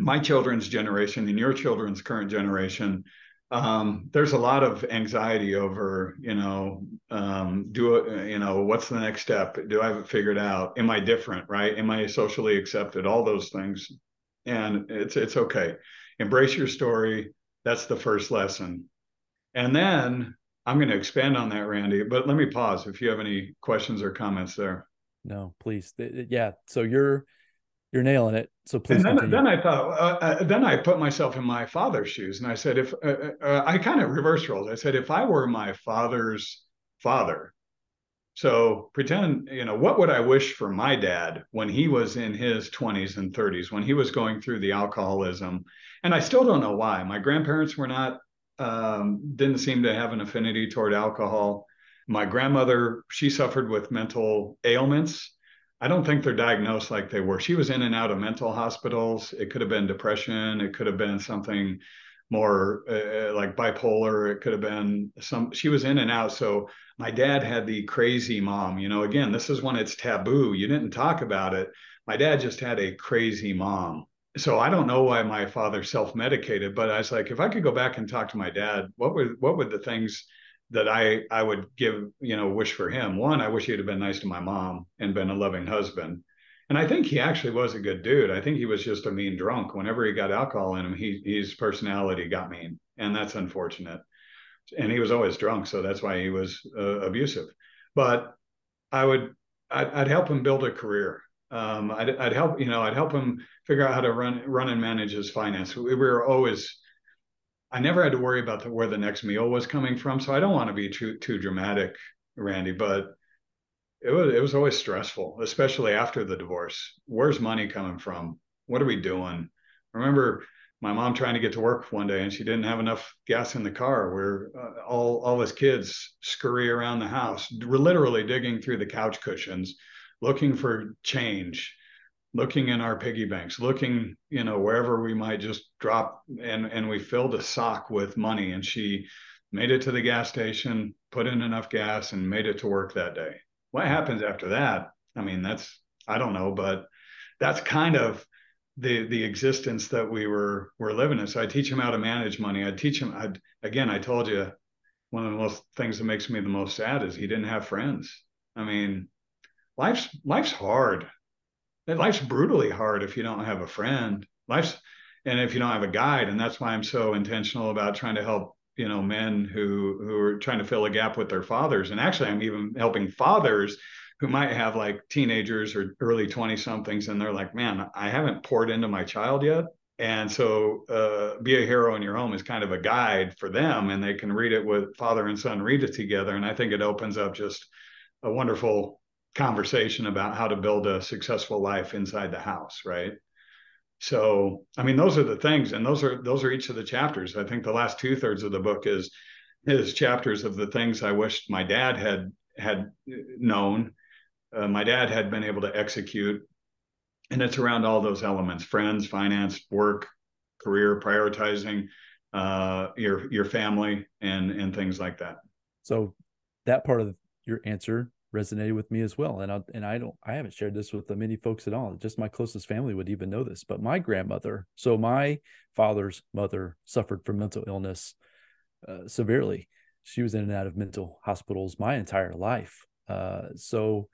S1: my children's generation and your children's current generation, um, there's a lot of anxiety over, you know, um, do you know, what's the next step? Do I have it figured out? Am I different? Right? Am I socially accepted? All those things, and it's it's okay. Embrace your story. That's the first lesson, and then I'm going to expand on that, Randy, but let me pause if you have any questions or comments there.
S2: No, please. Yeah. So you're you're nailing it. So please.
S1: And then, then I thought, uh, uh, then I put myself in my father's shoes, and I said, if uh, uh, uh I kind of reverse roles, I said, if I were my father's father, so pretend, you know, what would I wish for my dad when he was in his 20s and 30s, when he was going through the alcoholism? And I still don't know why. My grandparents were not, um, didn't seem to have an affinity toward alcohol. My grandmother, she suffered with mental ailments I don't think they're diagnosed like they were. She was in and out of mental hospitals. It could have been depression. It could have been something more uh, uh, like bipolar. It could have been some, she was in and out. So my dad had the crazy mom. You know, again, this is when it's taboo. You didn't talk about it. My dad just had a crazy mom. So I don't know why my father self-medicated, but I was like, if I could go back and talk to my dad, what would what would the things that I I would give you know wish for him. One, I wish he'd have been nice to my mom and been a loving husband. And I think he actually was a good dude. I think he was just a mean drunk. Whenever he got alcohol in him, he his personality got mean, and that's unfortunate. And he was always drunk, so that's why he was uh, abusive. But I would I'd, I'd, help him build a career. Um, I'd, I'd help you know I'd help him figure out how to run run and manage his finance. We, we were always I never had to worry about the, where the next meal was coming from. So I don't want to be too too dramatic, Randy, but it was it was always stressful, especially after the divorce. Where's money coming from? What are we doing? I remember my mom trying to get to work one day and she didn't have enough gas in the car where uh, all all his kids scurry around the house literally digging through the couch cushions looking for change looking in our piggy banks, looking, you know, wherever we might just drop and and we filled a sock with money and she made it to the gas station, put in enough gas and made it to work that day. What happens after that? I mean, that's I don't know, but that's kind of the the existence that we were were living in. So I teach him how to manage money. I teach him. I again, I told you, one of the most things that makes me the most sad is he didn't have friends. I mean, life's life's hard life's brutally hard if you don't have a friend. Life's and if you don't have a guide, and that's why I'm so intentional about trying to help you know men who who are trying to fill a gap with their fathers. And actually, I'm even helping fathers who might have like teenagers or early 20 somethings, and they're like, man, I haven't poured into my child yet. And so, uh, be a hero in your home is kind of a guide for them, and they can read it with father and son read it together. And I think it opens up just a wonderful conversation about how to build a successful life inside the house, right? So, I mean, those are the things, and those are those are each of the chapters. I think the last two thirds of the book is is chapters of the things I wished my dad had had known, uh, my dad had been able to execute, and it's around all those elements: friends, finance, work, career, prioritizing uh, your your family, and and things like that.
S2: So, that part of your answer resonated with me as well. And I and I don't I haven't shared this with many folks at all. Just my closest family would even know this. But my grandmother, so my father's mother, suffered from mental illness uh, severely. She was in and out of mental hospitals my entire life. Uh, so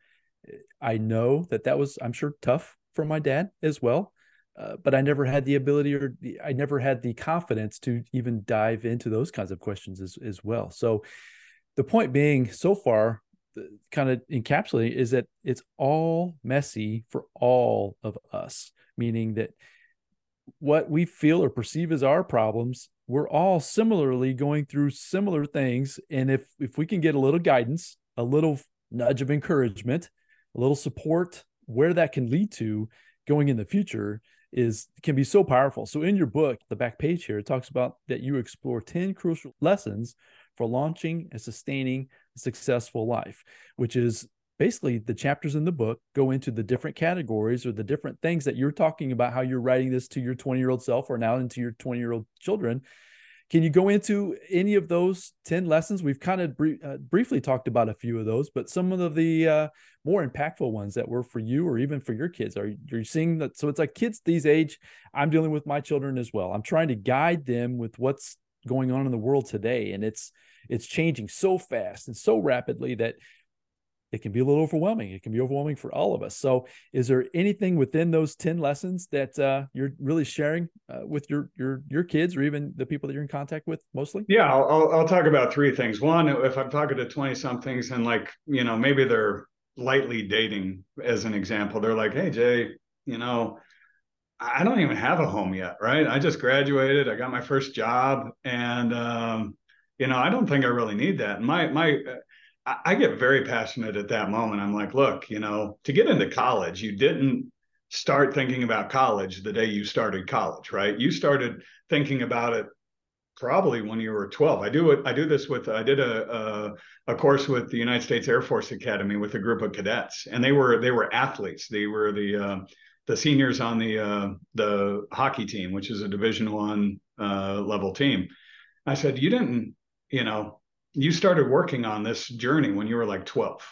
S2: I know that that was I'm sure tough for my dad as well. Uh, but I never had the ability or the, I never had the confidence to even dive into those kinds of questions as, as well. So the point being, so far, kind of encapsulating is that it's all messy for all of us, meaning that what we feel or perceive as our problems, we're all similarly going through similar things. And if if we can get a little guidance, a little nudge of encouragement, a little support, where that can lead to going in the future is can be so powerful. So in your book, the back page here, it talks about that you explore 10 crucial lessons for launching and sustaining successful life, which is basically the chapters in the book go into the different categories or the different things that you're talking about how you're writing this to your 20 year old self or now into your 20 year old children. Can you go into any of those 10 lessons? We've kind of br- uh, briefly talked about a few of those but some of the uh, more impactful ones that were for you or even for your kids. Are you seeing that so it's like kids these age i'm dealing with my children as well. I'm trying to guide them with what's going on in the world today and it's it's changing so fast and so rapidly that it can be a little overwhelming. It can be overwhelming for all of us. So, is there anything within those ten lessons that uh, you're really sharing uh, with your your your kids, or even the people that you're in contact with mostly?
S1: Yeah, I'll I'll talk about three things. One, if I'm talking to twenty somethings and like you know maybe they're lightly dating, as an example, they're like, "Hey Jay, you know." I don't even have a home yet, right? I just graduated. I got my first job, and um, you know, I don't think I really need that. My my I get very passionate at that moment. I'm like, look, you know, to get into college, you didn't start thinking about college the day you started college, right? You started thinking about it probably when you were 12. I do it. I do this with. I did a, a, a course with the United States Air Force Academy with a group of cadets, and they were they were athletes. They were the uh, the seniors on the uh, the hockey team, which is a Division One uh, level team. I said, you didn't, you know, you started working on this journey when you were like 12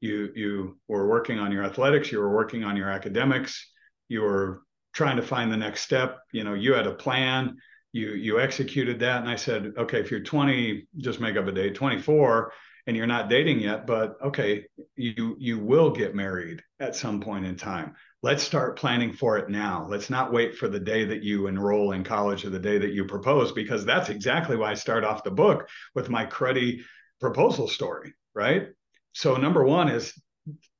S1: you you were working on your athletics you were working on your academics you were trying to find the next step you know you had a plan you you executed that. And i said okay if you're 20 just make up a date 24 and you're not dating yet but okay you you will get married at some point in time let's start planning for it now. Let's not wait for the day that you enroll in college or the day that you propose, because that's exactly why I start off the book with my cruddy proposal story, right? So number one is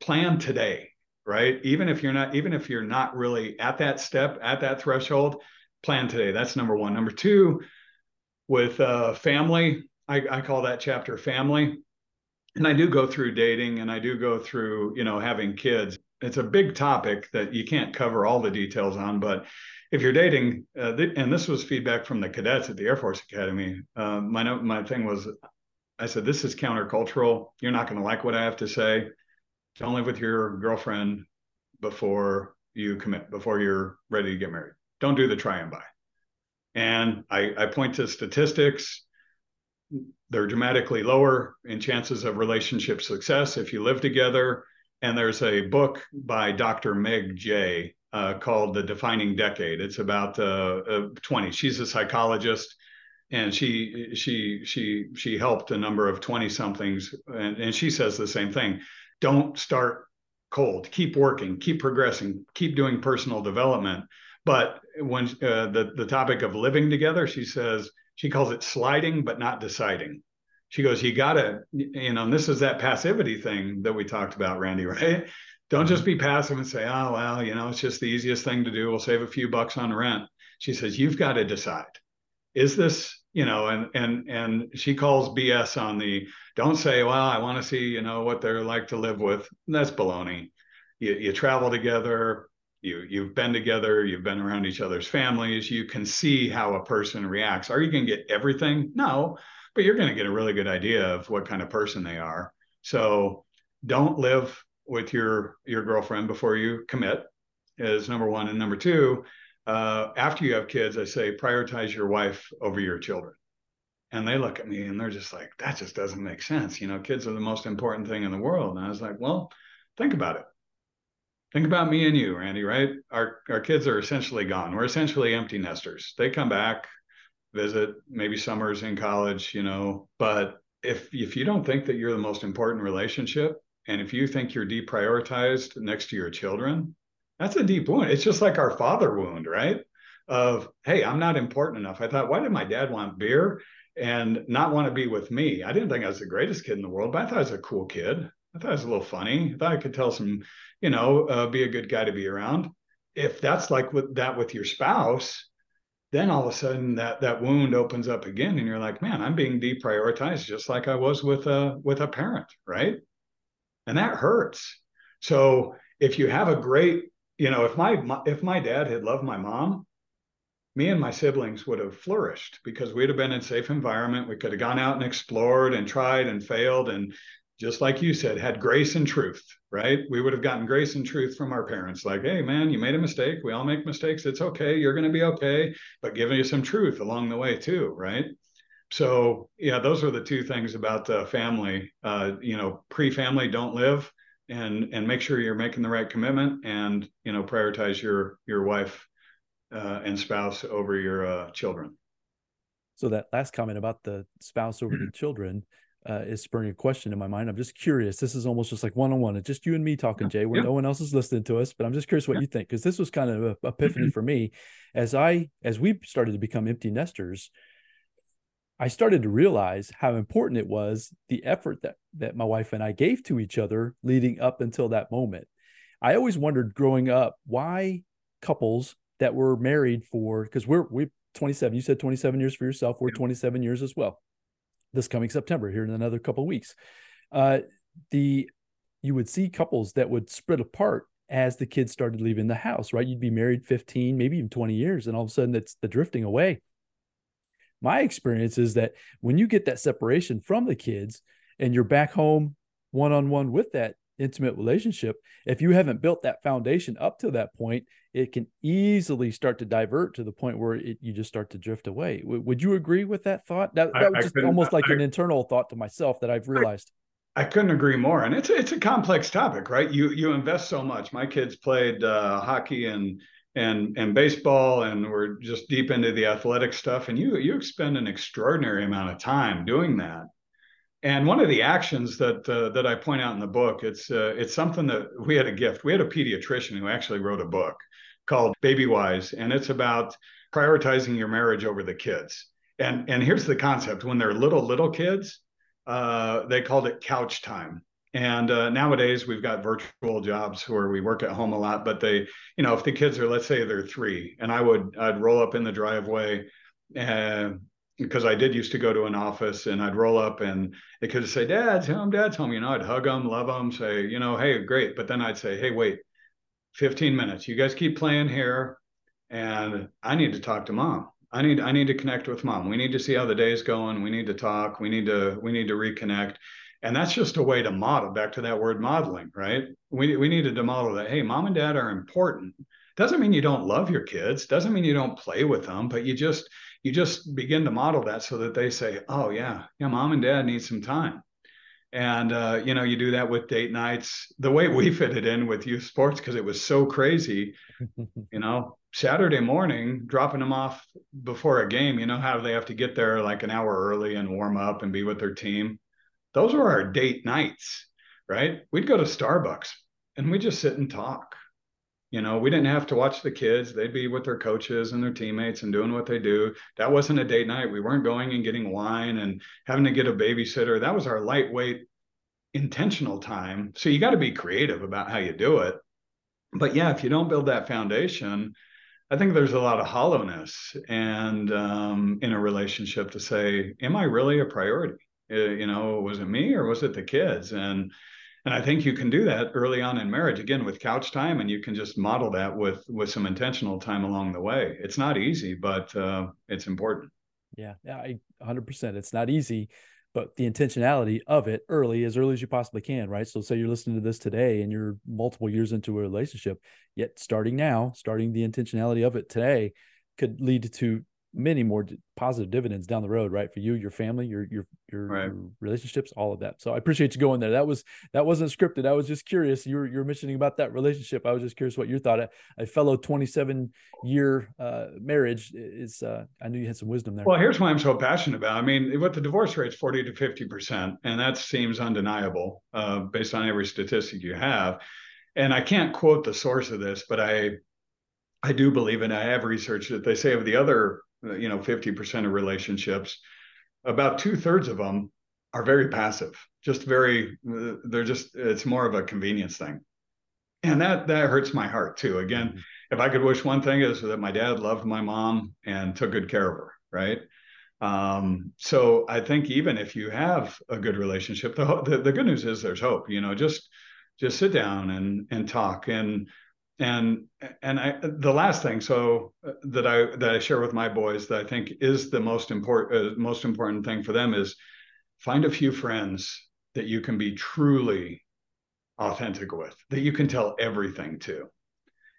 S1: plan today, right? Even if you're not, even if you're not really at that step, at that threshold, plan today. That's number one. Number two, with uh, family, I, I call that chapter family. And I do go through dating and I do go through, you know, having kids it's a big topic that you can't cover all the details on, but if you're dating, uh, th- and this was feedback from the cadets at the Air Force Academy. Uh, my my thing was, I said, this is countercultural. You're not going to like what I have to say. Don't live with your girlfriend before you commit, before you're ready to get married. Don't do the try and buy. And I, I point to statistics. They're dramatically lower in chances of relationship success if you live together and there's a book by Dr. Meg Jay uh, called The Defining Decade. It's about uh, uh, 20. She's a psychologist, and she she she she helped a number of 20 somethings, and, and she says the same thing. Don't start cold. Keep working. Keep progressing. Keep doing personal development. But when uh, the the topic of living together, she says she calls it sliding but not deciding she goes, you gotta, you know, and this is that passivity thing that we talked about, Randy, right? Don't just be mm-hmm. passive and say, oh, well, you know, it's just the easiest thing to do. We'll save a few bucks on rent. She says, you've got to decide. Is this, you know, and and and she calls BS on the don't say, well, I want to see, you know, what they're like to live with. That's baloney. You, you travel together, you you've been together, you've been around each other's families, you can see how a person reacts. Are you gonna get everything? No, but you're going to get a really good idea of what kind of person they are. So don't live with your your girlfriend before you commit is number one. And number two uh, after you have kids i say prioritize your wife over your children. And they look at me and they're just like that just doesn't make sense. You know kids are the most important thing in the world. And i was like well think about it. Think about me and you randy right? Our our kids are essentially gone. We're essentially empty nesters. They come back visit, maybe summers in college, you know. But if if you don't think that you're the most important relationship, and if you think you're deprioritized next to your children, that's a deep wound. It's just like our father wound, right? Of hey, I'm not important enough. I thought, why did my dad want beer and not want to be with me? I didn't think I was the greatest kid in the world, but I thought I was a cool kid. I thought I was a little funny. I thought I could tell some, you know, uh, be a good guy to be around. If that's like with that with your spouse, then all of a sudden that that wound opens up again and you're like man i'm being deprioritized just like i was with a with a parent right? And that hurts. So if you have a great you know if my if my dad had loved my mom me and my siblings would have flourished because we'd have been in safe environment. We could have gone out and explored and tried and failed and just like you said, had grace and truth, right? We would have gotten grace and truth from our parents, like, hey, man, you made a mistake. We all make mistakes. It's okay. You're going to be okay, but giving you some truth along the way, too, right? So, yeah, those are the two things about the family. Uh, you know, pre-family, don't live, and and make sure you're making the right commitment, and you know, prioritize your your wife uh, and spouse over your uh, children.
S2: So that last comment about the spouse over the children, uh, is spurring a question in my mind. I'm just curious. This is almost just like one on one. It's just you and me talking, Jay, where yeah. no one else is listening to us. But I'm just curious what yeah. you think because this was kind of a epiphany for me as I as we started to become empty nesters. I started to realize how important it was the effort that that my wife and I gave to each other leading up until that moment. I always wondered growing up why couples that were married for because we're we 27 you said 27 years for yourself we're 27 years as well this coming September here in another couple of weeks. Uh, the you would see couples that would split apart as the kids started leaving the house, right? You'd be married 15, maybe even 20 years, and all of a sudden it's the drifting away. My experience is that when you get that separation from the kids and you're back home one on one with that intimate relationship, if you haven't built that foundation up to that point, it can easily start to divert to the point where it, you just start to drift away. W- would you agree with that thought? That, that I, was just almost like I, an internal thought to myself that I've realized.
S1: I, couldn't agree more. And it's it's a complex topic, right? You you invest so much. My kids played uh, hockey and and and baseball and we're just deep into the athletic stuff and you you expend an extraordinary amount of time doing that and one of the actions that uh, that I point out in the book, it's uh, it's something that we had a gift. We had a pediatrician who actually wrote a book called Baby Wise, and it's about prioritizing your marriage over the kids. And and here's the concept: when they're little little kids, uh, they called it couch time. And uh, nowadays we've got virtual jobs where we work at home a lot. But they, you know, if the kids are, let's say they're three, and I would I'd roll up in the driveway and because I did used to go to an office and I'd roll up and they could say, Dad's home, Dad's home. You know, I'd hug them, love them, say, you know, hey, great. But then I'd say, hey, wait, 15 minutes. You guys keep playing here. And I need to talk to mom. I need I need to connect with mom. We need to see how the day's going. We need to talk. We need to we need to reconnect. And that's just a way to model back to that word modeling, right? We we needed to model that, hey, mom and dad are important. Doesn't mean you don't love your kids, doesn't mean you don't play with them, but you just you just begin to model that so that they say, "Oh yeah, yeah, mom and dad need some time." And uh, you know, you do that with date nights. The way we fit it in with youth sports because it was so crazy. you know, Saturday morning, dropping them off before a game. You know how they have to get there like an hour early and warm up and be with their team. Those were our date nights, right? We'd go to Starbucks and we just sit and talk you know, we didn't have to watch the kids. They'd be with their coaches and their teammates and doing what they do. That wasn't a date night. We weren't going and getting wine and having to get a babysitter. That was our lightweight, intentional time. So you got to be creative about how you do it. But yeah, if you don't build that foundation, I think there's a lot of hollowness and um, in a relationship to say, am I really a priority? Uh, you know, was it me or was it the kids? And and i think you can do that early on in marriage again with couch time and you can just model that with with some intentional time along the way. It's not easy but uh, it's important.
S2: Yeah yeah I, 100% it's not easy but the intentionality of it early as early as you possibly can right? So say you're listening to this today and you're multiple years into a relationship yet starting now starting the intentionality of it today could lead to many more positive dividends down the road, right? For you, your family, your your your, right. your, relationships, all of that. So I appreciate you going there. That was that wasn't scripted. I was just curious. You were you're mentioning about that relationship. I was just curious what your thought. A, a fellow 27 year uh, marriage is. Uh, I knew you had some wisdom there.
S1: Well, here's why I'm so passionate about. I mean, what the divorce rate's 40 to 50 percent, and that seems undeniable uh, based on every statistic you have. And I can't quote the source of this, but I I do believe, and I have researched it. they say of the other you know 50% of relationships about two-thirds of them are very passive just very uh, they're just it's more of a convenience thing. And that that hurts my heart too. Again mm-hmm. if i could wish one thing is that my dad loved my mom and took good care of her right? Um, so i think even if you have a good relationship the, the, the good news is there's hope you know just just sit down and and talk. And and and I the last thing so uh, that I that I share with my boys that I think is the most important uh, most important thing for them is find a few friends that you can be truly authentic with that you can tell everything to.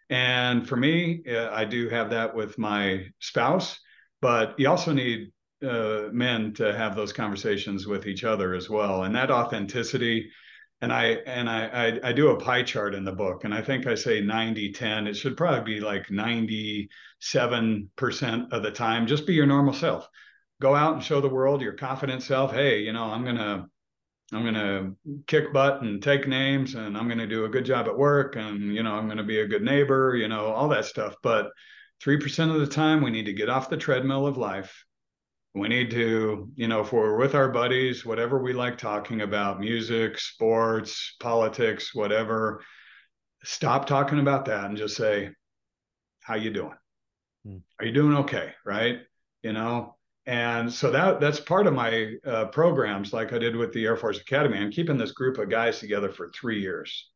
S1: And for me uh, I do have that with my spouse but you also need uh, men to have those conversations with each other as well. And that authenticity and I and I, I, I do a pie chart in the book, and I think I say 90 10. It should probably be like 97 percent of the time. Just be your normal self. Go out and show the world your confident self. Hey, you know I'm gonna I'm to kick butt and take names and I'm to do a good job at work and, you know, I'm to be a good neighbor, you know, all that stuff. But 3% of the time, we need to get off the treadmill of life. We need to, you know, if we're with our buddies, whatever we like talking about, music, sports, politics, whatever, stop talking about that and just say, how you doing? Hmm. Are you doing okay? Right. You know, and so that that's part of my uh, programs like i did with the air force academy i'm keeping this group of guys together for three years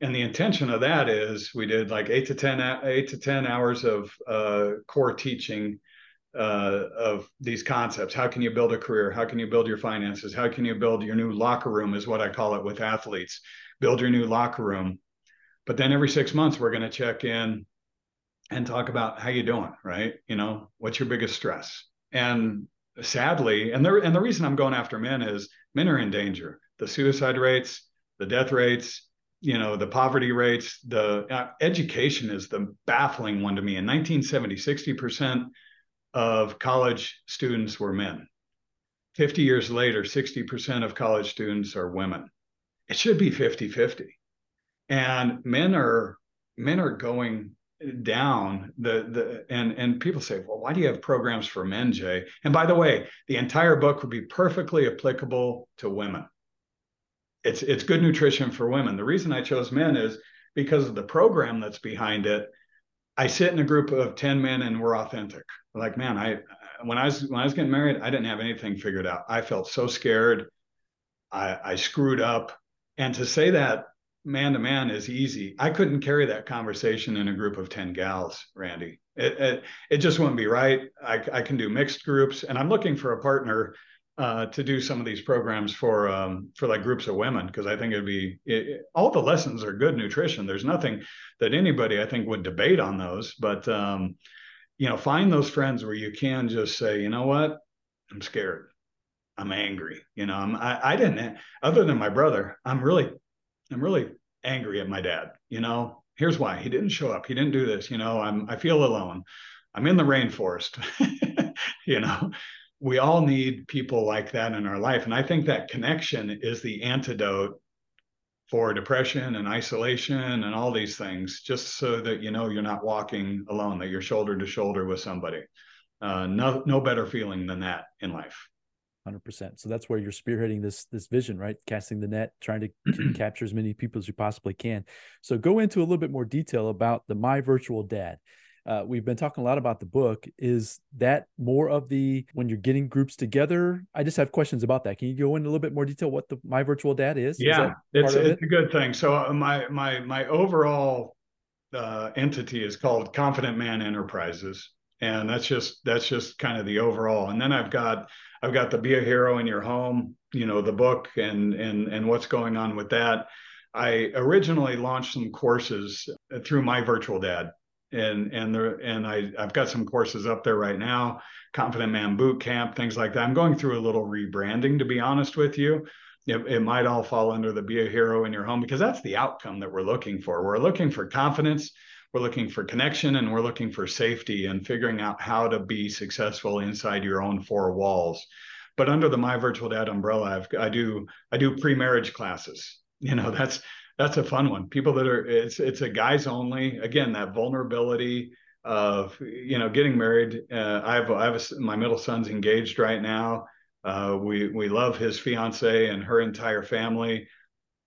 S1: and the intention of that is we did like eight to ten eight to ten hours of uh, core teaching uh, of these concepts. How can you build a career? How can you build your finances? How can you build your new locker room is what i call it with athletes. Build your new locker room. But then every six months we're going to check in and talk about how you doing right? You know what's your biggest stress? And sadly, and the and the reason I'm going after men is men are in danger. The suicide rates, the death rates, you know, the poverty rates, the uh, education is the baffling one to me. In 1970, 60% of college students were men. 50 years later, 60% of college students are women. It should be 50 50. And men are men are going down the the and and people say well why do you have programs for men jay and by the way the entire book would be perfectly applicable to women it's it's good nutrition for women the reason i chose men is because of the program that's behind it i sit in a group of 10 men and we're authentic like man i when i was when i was getting married i didn't have anything figured out i felt so scared i i screwed up and to say that man to man is easy. I couldn't carry that conversation in a group of 10 gals, Randy. It, it, it just wouldn't be right. I, I can do mixed groups, and I'm looking for a partner uh, to do some of these programs for um, for like groups of women because I think it'd be it, all the lessons are good nutrition. There's nothing that anybody I think would debate on those, but um, you know, find those friends where you can just say, you know what, I'm scared. I'm angry. You know, I'm, I, I didn't, other than my brother, I'm really I'm really angry at my dad. You know, here's why he didn't show up. He didn't do this. You know, I'm I feel alone. I'm in the rainforest. you know, we all need people like that in our life. And I think that connection is the antidote for depression and isolation and all these things, just so that you know you're not walking alone, that you're shoulder to shoulder with somebody. Uh, no, no better feeling than that in life.
S2: 100%. So that's where you're spearheading this this vision, right? Casting the net, trying to capture as many people as you possibly can. So go into a little bit more detail about the My Virtual Dad. Uh, we've been talking a lot about the book. Is that more of the when you're getting groups together? I just have questions about that. Can you go in a little bit more detail what the My Virtual Dad is?
S1: Yeah,
S2: is
S1: it's, it's it? a good thing. So uh, my my my overall uh, entity is called Confident Man Enterprises, and that's just that's just kind of the overall. And then I've got I've got the Be a Hero in Your Home, you know, the book and and and what's going on with that. I originally launched some courses through my virtual dad. And and there and I I've got some courses up there right now, Confident Man Boot Camp, things like that. I'm going through a little rebranding to be honest with you. It, it might all fall under the be a hero in your home because that's the outcome that we're looking for. We're looking for confidence, we're looking for connection, and we're looking for safety and figuring out how to be successful inside your own four walls. But under the My Virtual Dad umbrella, I've, I do I do pre-marriage classes. You know, that's that's a fun one. People that are it's it's a guys only. Again, that vulnerability of you know getting married. Uh, I have I have a, my middle son's engaged right now. Uh, we we love his fiance and her entire family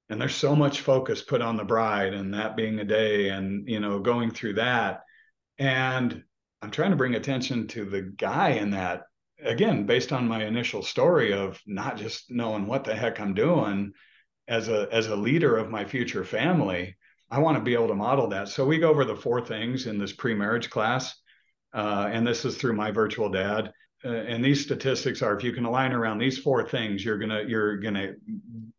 S1: and there's so much focus put on the bride and that being a day and you know going through that and i'm trying to bring attention to the guy in that again based on my initial story of not just knowing what the heck i'm doing as a as a leader of my future family i want to be able to model that. So we go over the four things in this pre-marriage class uh, and this is through my virtual dad. Uh, and these statistics are if you can align around these four things you're gonna you're gonna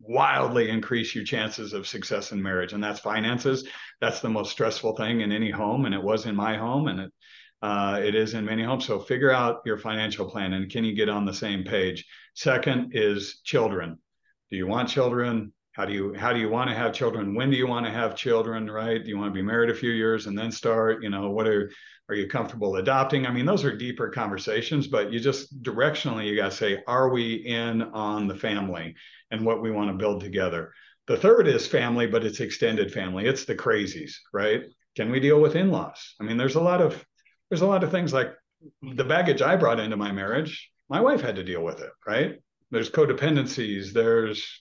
S1: wildly increase your chances of success in marriage. And that's finances. That's the most stressful thing in any home and it was in my home and it uh, it is in many homes. So figure out your financial plan and can you get on the same page? Second is children. Do you want children how do you how do you want to have children? When do you want to have children right? Do you want to be married a few years and then start? You know what are are you comfortable adopting? I mean those are deeper conversations but you just directionally you got to say are we in on the family and what we want to build together? The third is family but it's extended family. It's the crazies right? Can we deal with in-laws? I mean there's a lot of there's a lot of things like the baggage i brought into my marriage my wife had to deal with it right? There's codependencies there's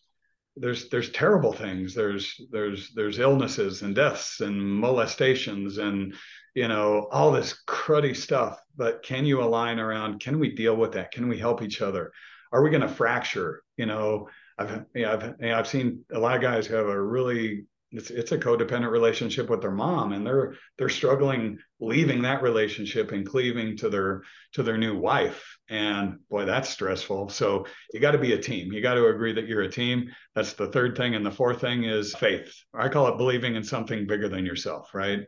S1: there's there's terrible things. There's there's there's illnesses and deaths and molestations and you know all this cruddy stuff. But can you align around can we deal with that? Can we help each other? Are we going to fracture? You know i've you know, I've, you know, I've seen a lot of guys who have a really it's it's a codependent relationship with their mom and they're they're struggling leaving that relationship and cleaving to their to their new wife. And boy that's stressful. So you got to be a team. You got to agree that you're a team. That's the third thing. And the fourth thing is faith. I call it believing in something bigger than yourself right?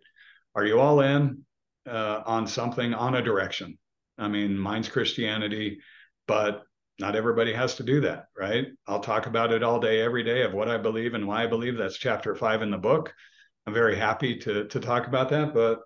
S1: Are you all in uh, on something on a direction? I mean mine's christianity but not everybody has to do that, right? I'll talk about it all day, every day of what I believe and why I believe. That's chapter five in the book. I'm very happy to to talk about that. But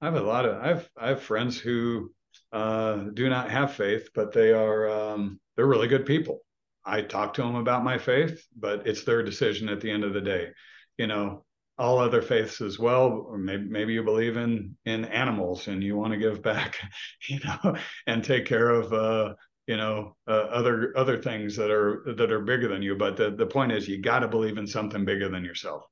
S1: I have a lot of I've I have friends who uh, do not have faith, but they are um, they're really good people. I talk to them about my faith, but it's their decision at the end of the day. You know, all other faiths as well, or maybe maybe you believe in in animals and you want to give back, you know, and take care of uh, you know uh, other other things that are that are bigger than you but the, the point is you got to believe in something bigger than yourself.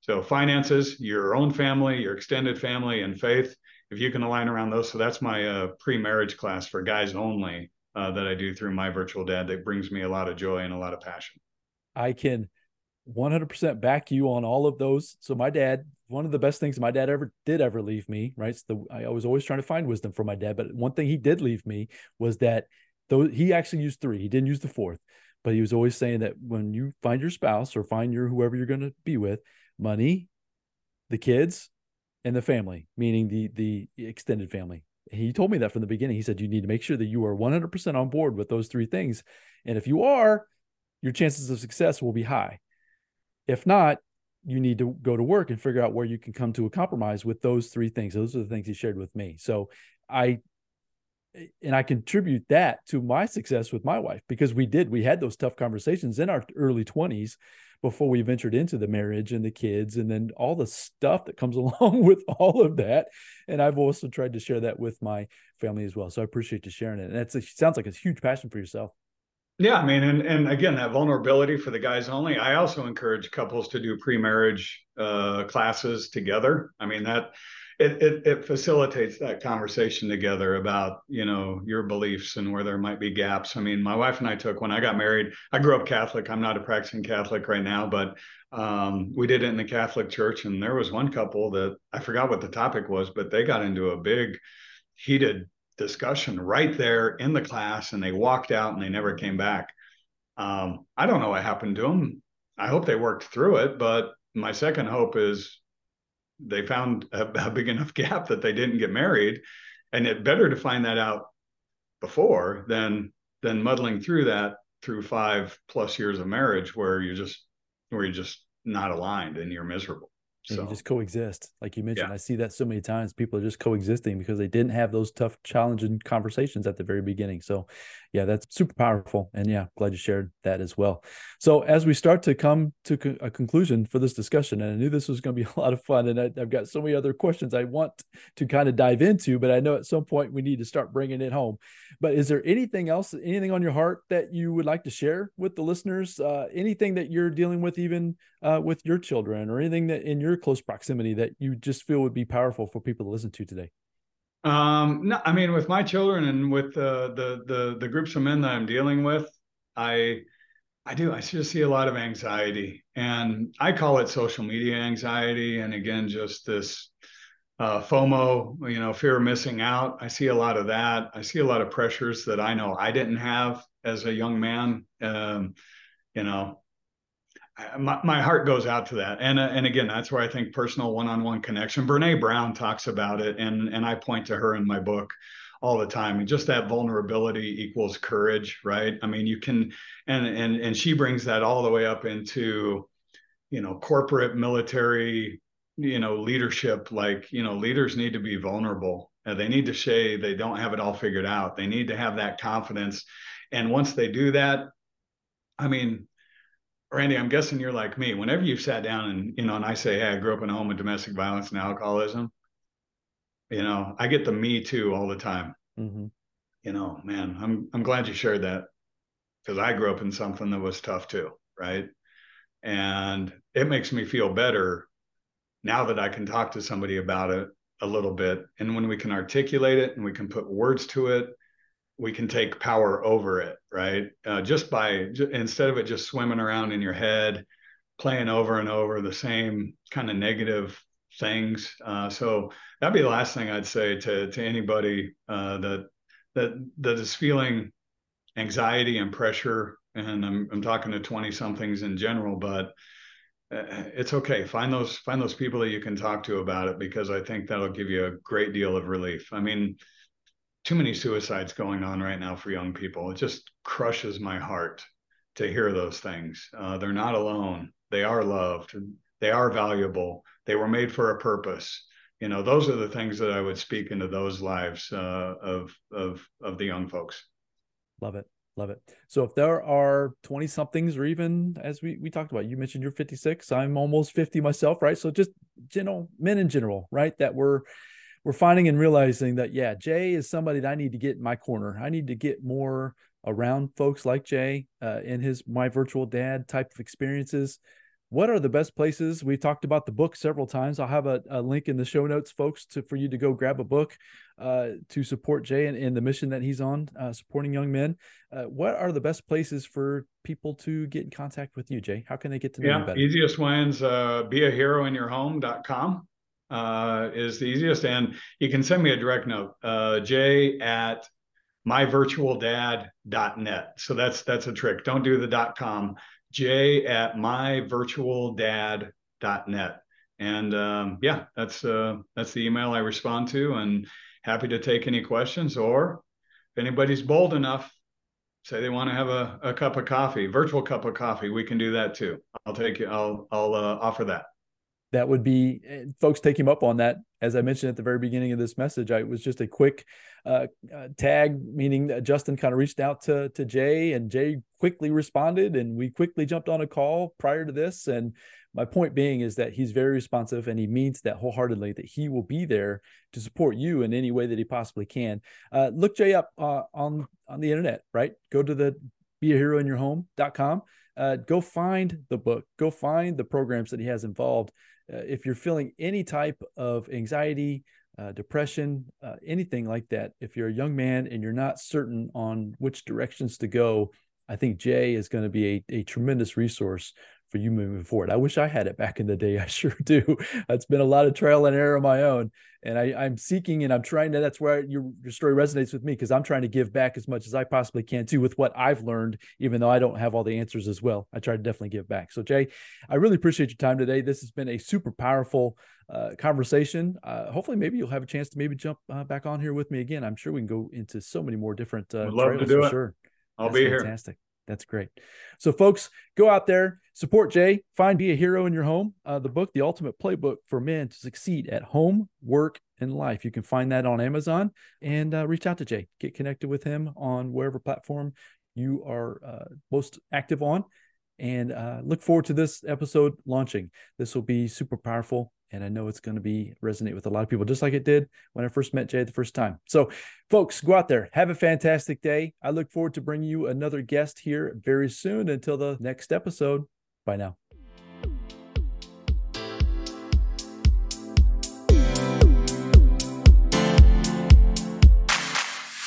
S1: So finances your own family your extended family and faith if you can align around those. So that's my uh, pre-marriage class for guys only uh, that i do through my virtual dad that brings me a lot of joy and a lot of passion.
S2: I can 100% back you on all of those. So my dad one of the best things my dad ever did ever leave me right? So the, i was always trying to find wisdom from my dad but one thing he did leave me was that though he actually used three. He didn't use the fourth but he was always saying that when you find your spouse or find your whoever you're going to be with money the kids and the family meaning the the extended family. He told me that from the beginning. He said you need to make sure that you are 100% on board with those three things and if you are your chances of success will be high. If not you need to go to work and figure out where you can come to a compromise with those three things. Those are the things he shared with me. So i and I contribute that to my success with my wife because we did we had those tough conversations in our early 20s before we ventured into the marriage and the kids and then all the stuff that comes along with all of that and I've also tried to share that with my family as well so I appreciate you sharing it and it sounds like a huge passion for yourself
S1: yeah, I mean, and and again, that vulnerability for the guys only. I also encourage couples to do pre-marriage uh, classes together. I mean that it, it, it facilitates that conversation together about you know your beliefs and where there might be gaps. I mean, my wife and I took when I got married. I grew up Catholic. I'm not a practicing Catholic right now, but um, we did it in the Catholic Church, and there was one couple that I forgot what the topic was, but they got into a big, heated discussion right there in the class, and they walked out and they never came back. Um, I don't know what happened to them. I hope they worked through it, but my second hope is they found a, a big enough gap that they didn't get married, and it better to find that out before than than muddling through that through five plus years of marriage where you're just where you're just not aligned and you're miserable.
S2: So you just coexist, like you mentioned. Yeah. I see that so many times. People are just coexisting because they didn't have those tough, challenging conversations at the very beginning. So, yeah, that's super powerful. And yeah, glad you shared that as well. So, as we start to come to a conclusion for this discussion, and I knew this was going to be a lot of fun, and I, have got so many other questions I want to kind of dive into, but I know at some point we need to start bringing it home. But is there anything else, anything on your heart that you would like to share with the listeners? Uh, anything that you're dealing with, even uh, with your children, or anything that in your close proximity that you just feel would be powerful for people to listen to today?
S1: Um, no, I mean, with my children and with uh, the the the groups of men that I'm dealing with, I I do I just see a lot of anxiety, and I call it social media anxiety, and again, just this uh, FOMO, you know, fear of missing out. I see a lot of that. I see a lot of pressures that I know I didn't have as a young man. Um, you know, my, my heart goes out to that. And uh, and again that's where i think personal one-on-one connection brene brown talks about it and and i point to her in my book all the time. And just that vulnerability equals courage right? I mean you can and and and she brings that all the way up into you know corporate military you know leadership like you know leaders need to be vulnerable. And they need to say they don't have it all figured out. They need to have that confidence. And once they do that i mean randy i'm guessing you're like me whenever you've sat down and you know and i say hey i grew up in a home of domestic violence and alcoholism you know i get the me too all the time mm-hmm. you know man i'm i'm glad you shared that because i grew up in something that was tough too right and it makes me feel better now that I can talk to somebody about it a little bit. And when we can articulate it and we can put words to it, we can take power over it, right? Uh, just by instead of it just swimming around in your head, playing over and over the same kind of negative things. Uh, so that'd be the last thing I'd say to to anybody uh, that that that is feeling anxiety and pressure. And I'm I'm talking to twenty somethings in general, but uh, it's okay. Find those find those people that you can talk to about it because I think that'll give you a great deal of relief. I mean, too many suicides going on right now for young people. It just crushes my heart to hear those things. Uh, they're not alone. They are loved. They are valuable. They were made for a purpose. You know, those are the things that I would speak into those lives uh, of of of the young folks.
S2: Love it. Love it. So if there are 20 somethings or even as we, we talked about, you mentioned you're 56, I'm almost 50 myself, right? So just general men in general, right? That we're we're finding and realizing that yeah, Jay is somebody that I need to get in my corner. I need to get more around folks like Jay uh, in his my virtual dad type of experiences. What are the best places? We've talked about the book several times. I'll have a, a link in the show notes folks to for you to go grab a book uh, to support jay and, and, the mission that he's on uh, supporting young men. Uh, what are the best places for people to get in contact with you jay? How can they get to know
S1: yeah,
S2: you better?
S1: easiest ones uh, be a hero in your home.com uh, is the easiest and you can send me a direct note uh, jay at myvirtualdad.net so that's that's a trick don't do the dot com j at myvirtualdad.net. And um, yeah, that's uh, that's the email I respond to, and happy to take any questions. Or if anybody's bold enough, say they want to have a, a cup of coffee, virtual cup of coffee, we can do that too. I'll take you. I'll I'll uh, offer that
S2: that would be eh, folks take him up on that. As I mentioned at the very beginning of this message, I was just a quick uh, uh, tag, meaning that Justin kind of reached out to to Jay, and Jay quickly responded, and we quickly jumped on a call prior to this. And my point being is that he's very responsive, and he means that wholeheartedly that he will be there to support you in any way that he possibly can. Uh, look Jay up uh, on on the internet, right? Go to the be a hero in your home.com. Uh, go find the book, go find the programs that he has involved uh, if you're feeling any type of anxiety, uh, depression, uh, anything like that, if you're a young man and you're not certain on which directions to go, I think Jay is going to be a, a tremendous resource for you moving forward. I wish I had it back in the day. I sure do. It's been a lot of trial and error of my own, and I, am seeking and I'm trying to. That's where your your story resonates with me because I'm trying to give back as much as I possibly can too with what I've learned, even though I don't have all the answers as well. I try to definitely give back. So Jay, I really appreciate your time today. This has been a super powerful uh, conversation. Uh, hopefully, maybe you'll have a chance to maybe jump uh, back on here with me again. I'm sure we can go into so many more different. Uh,
S1: love to do it.
S2: Sure.
S1: I'll That's be fantastic.
S2: here. Fantastic. That's great. So, folks, go out there, support Jay, find Be a Hero in Your Home, uh, the book, The Ultimate Playbook for Men to Succeed at Home, Work, and Life. You can find that on Amazon and uh, reach out to Jay. Get connected with him on wherever platform you are uh, most active on. And uh, look forward to this episode launching. This will be super powerful and I know it's going to be resonate with a lot of people, just like it did when I first met Jay the first time. So, folks, go out there, have a fantastic day. I look forward to bringing you another guest here very soon. Until the next episode, bye now.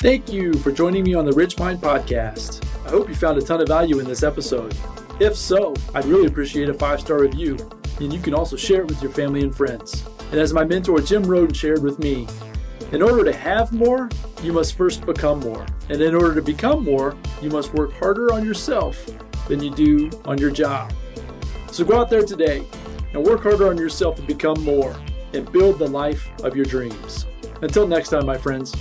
S2: Thank you for joining me on the RichMind Podcast. I hope you found a ton of value in this episode. If so, I'd really appreciate a five star review and you can also share it with your family and friends. And as my mentor Jim Rohn shared with me, in order to have more, you must first become more. And in order to become more, you must work harder on yourself than you do on your job. So go out there today and work harder on yourself to become more and build the life of your dreams. Until next time, my friends.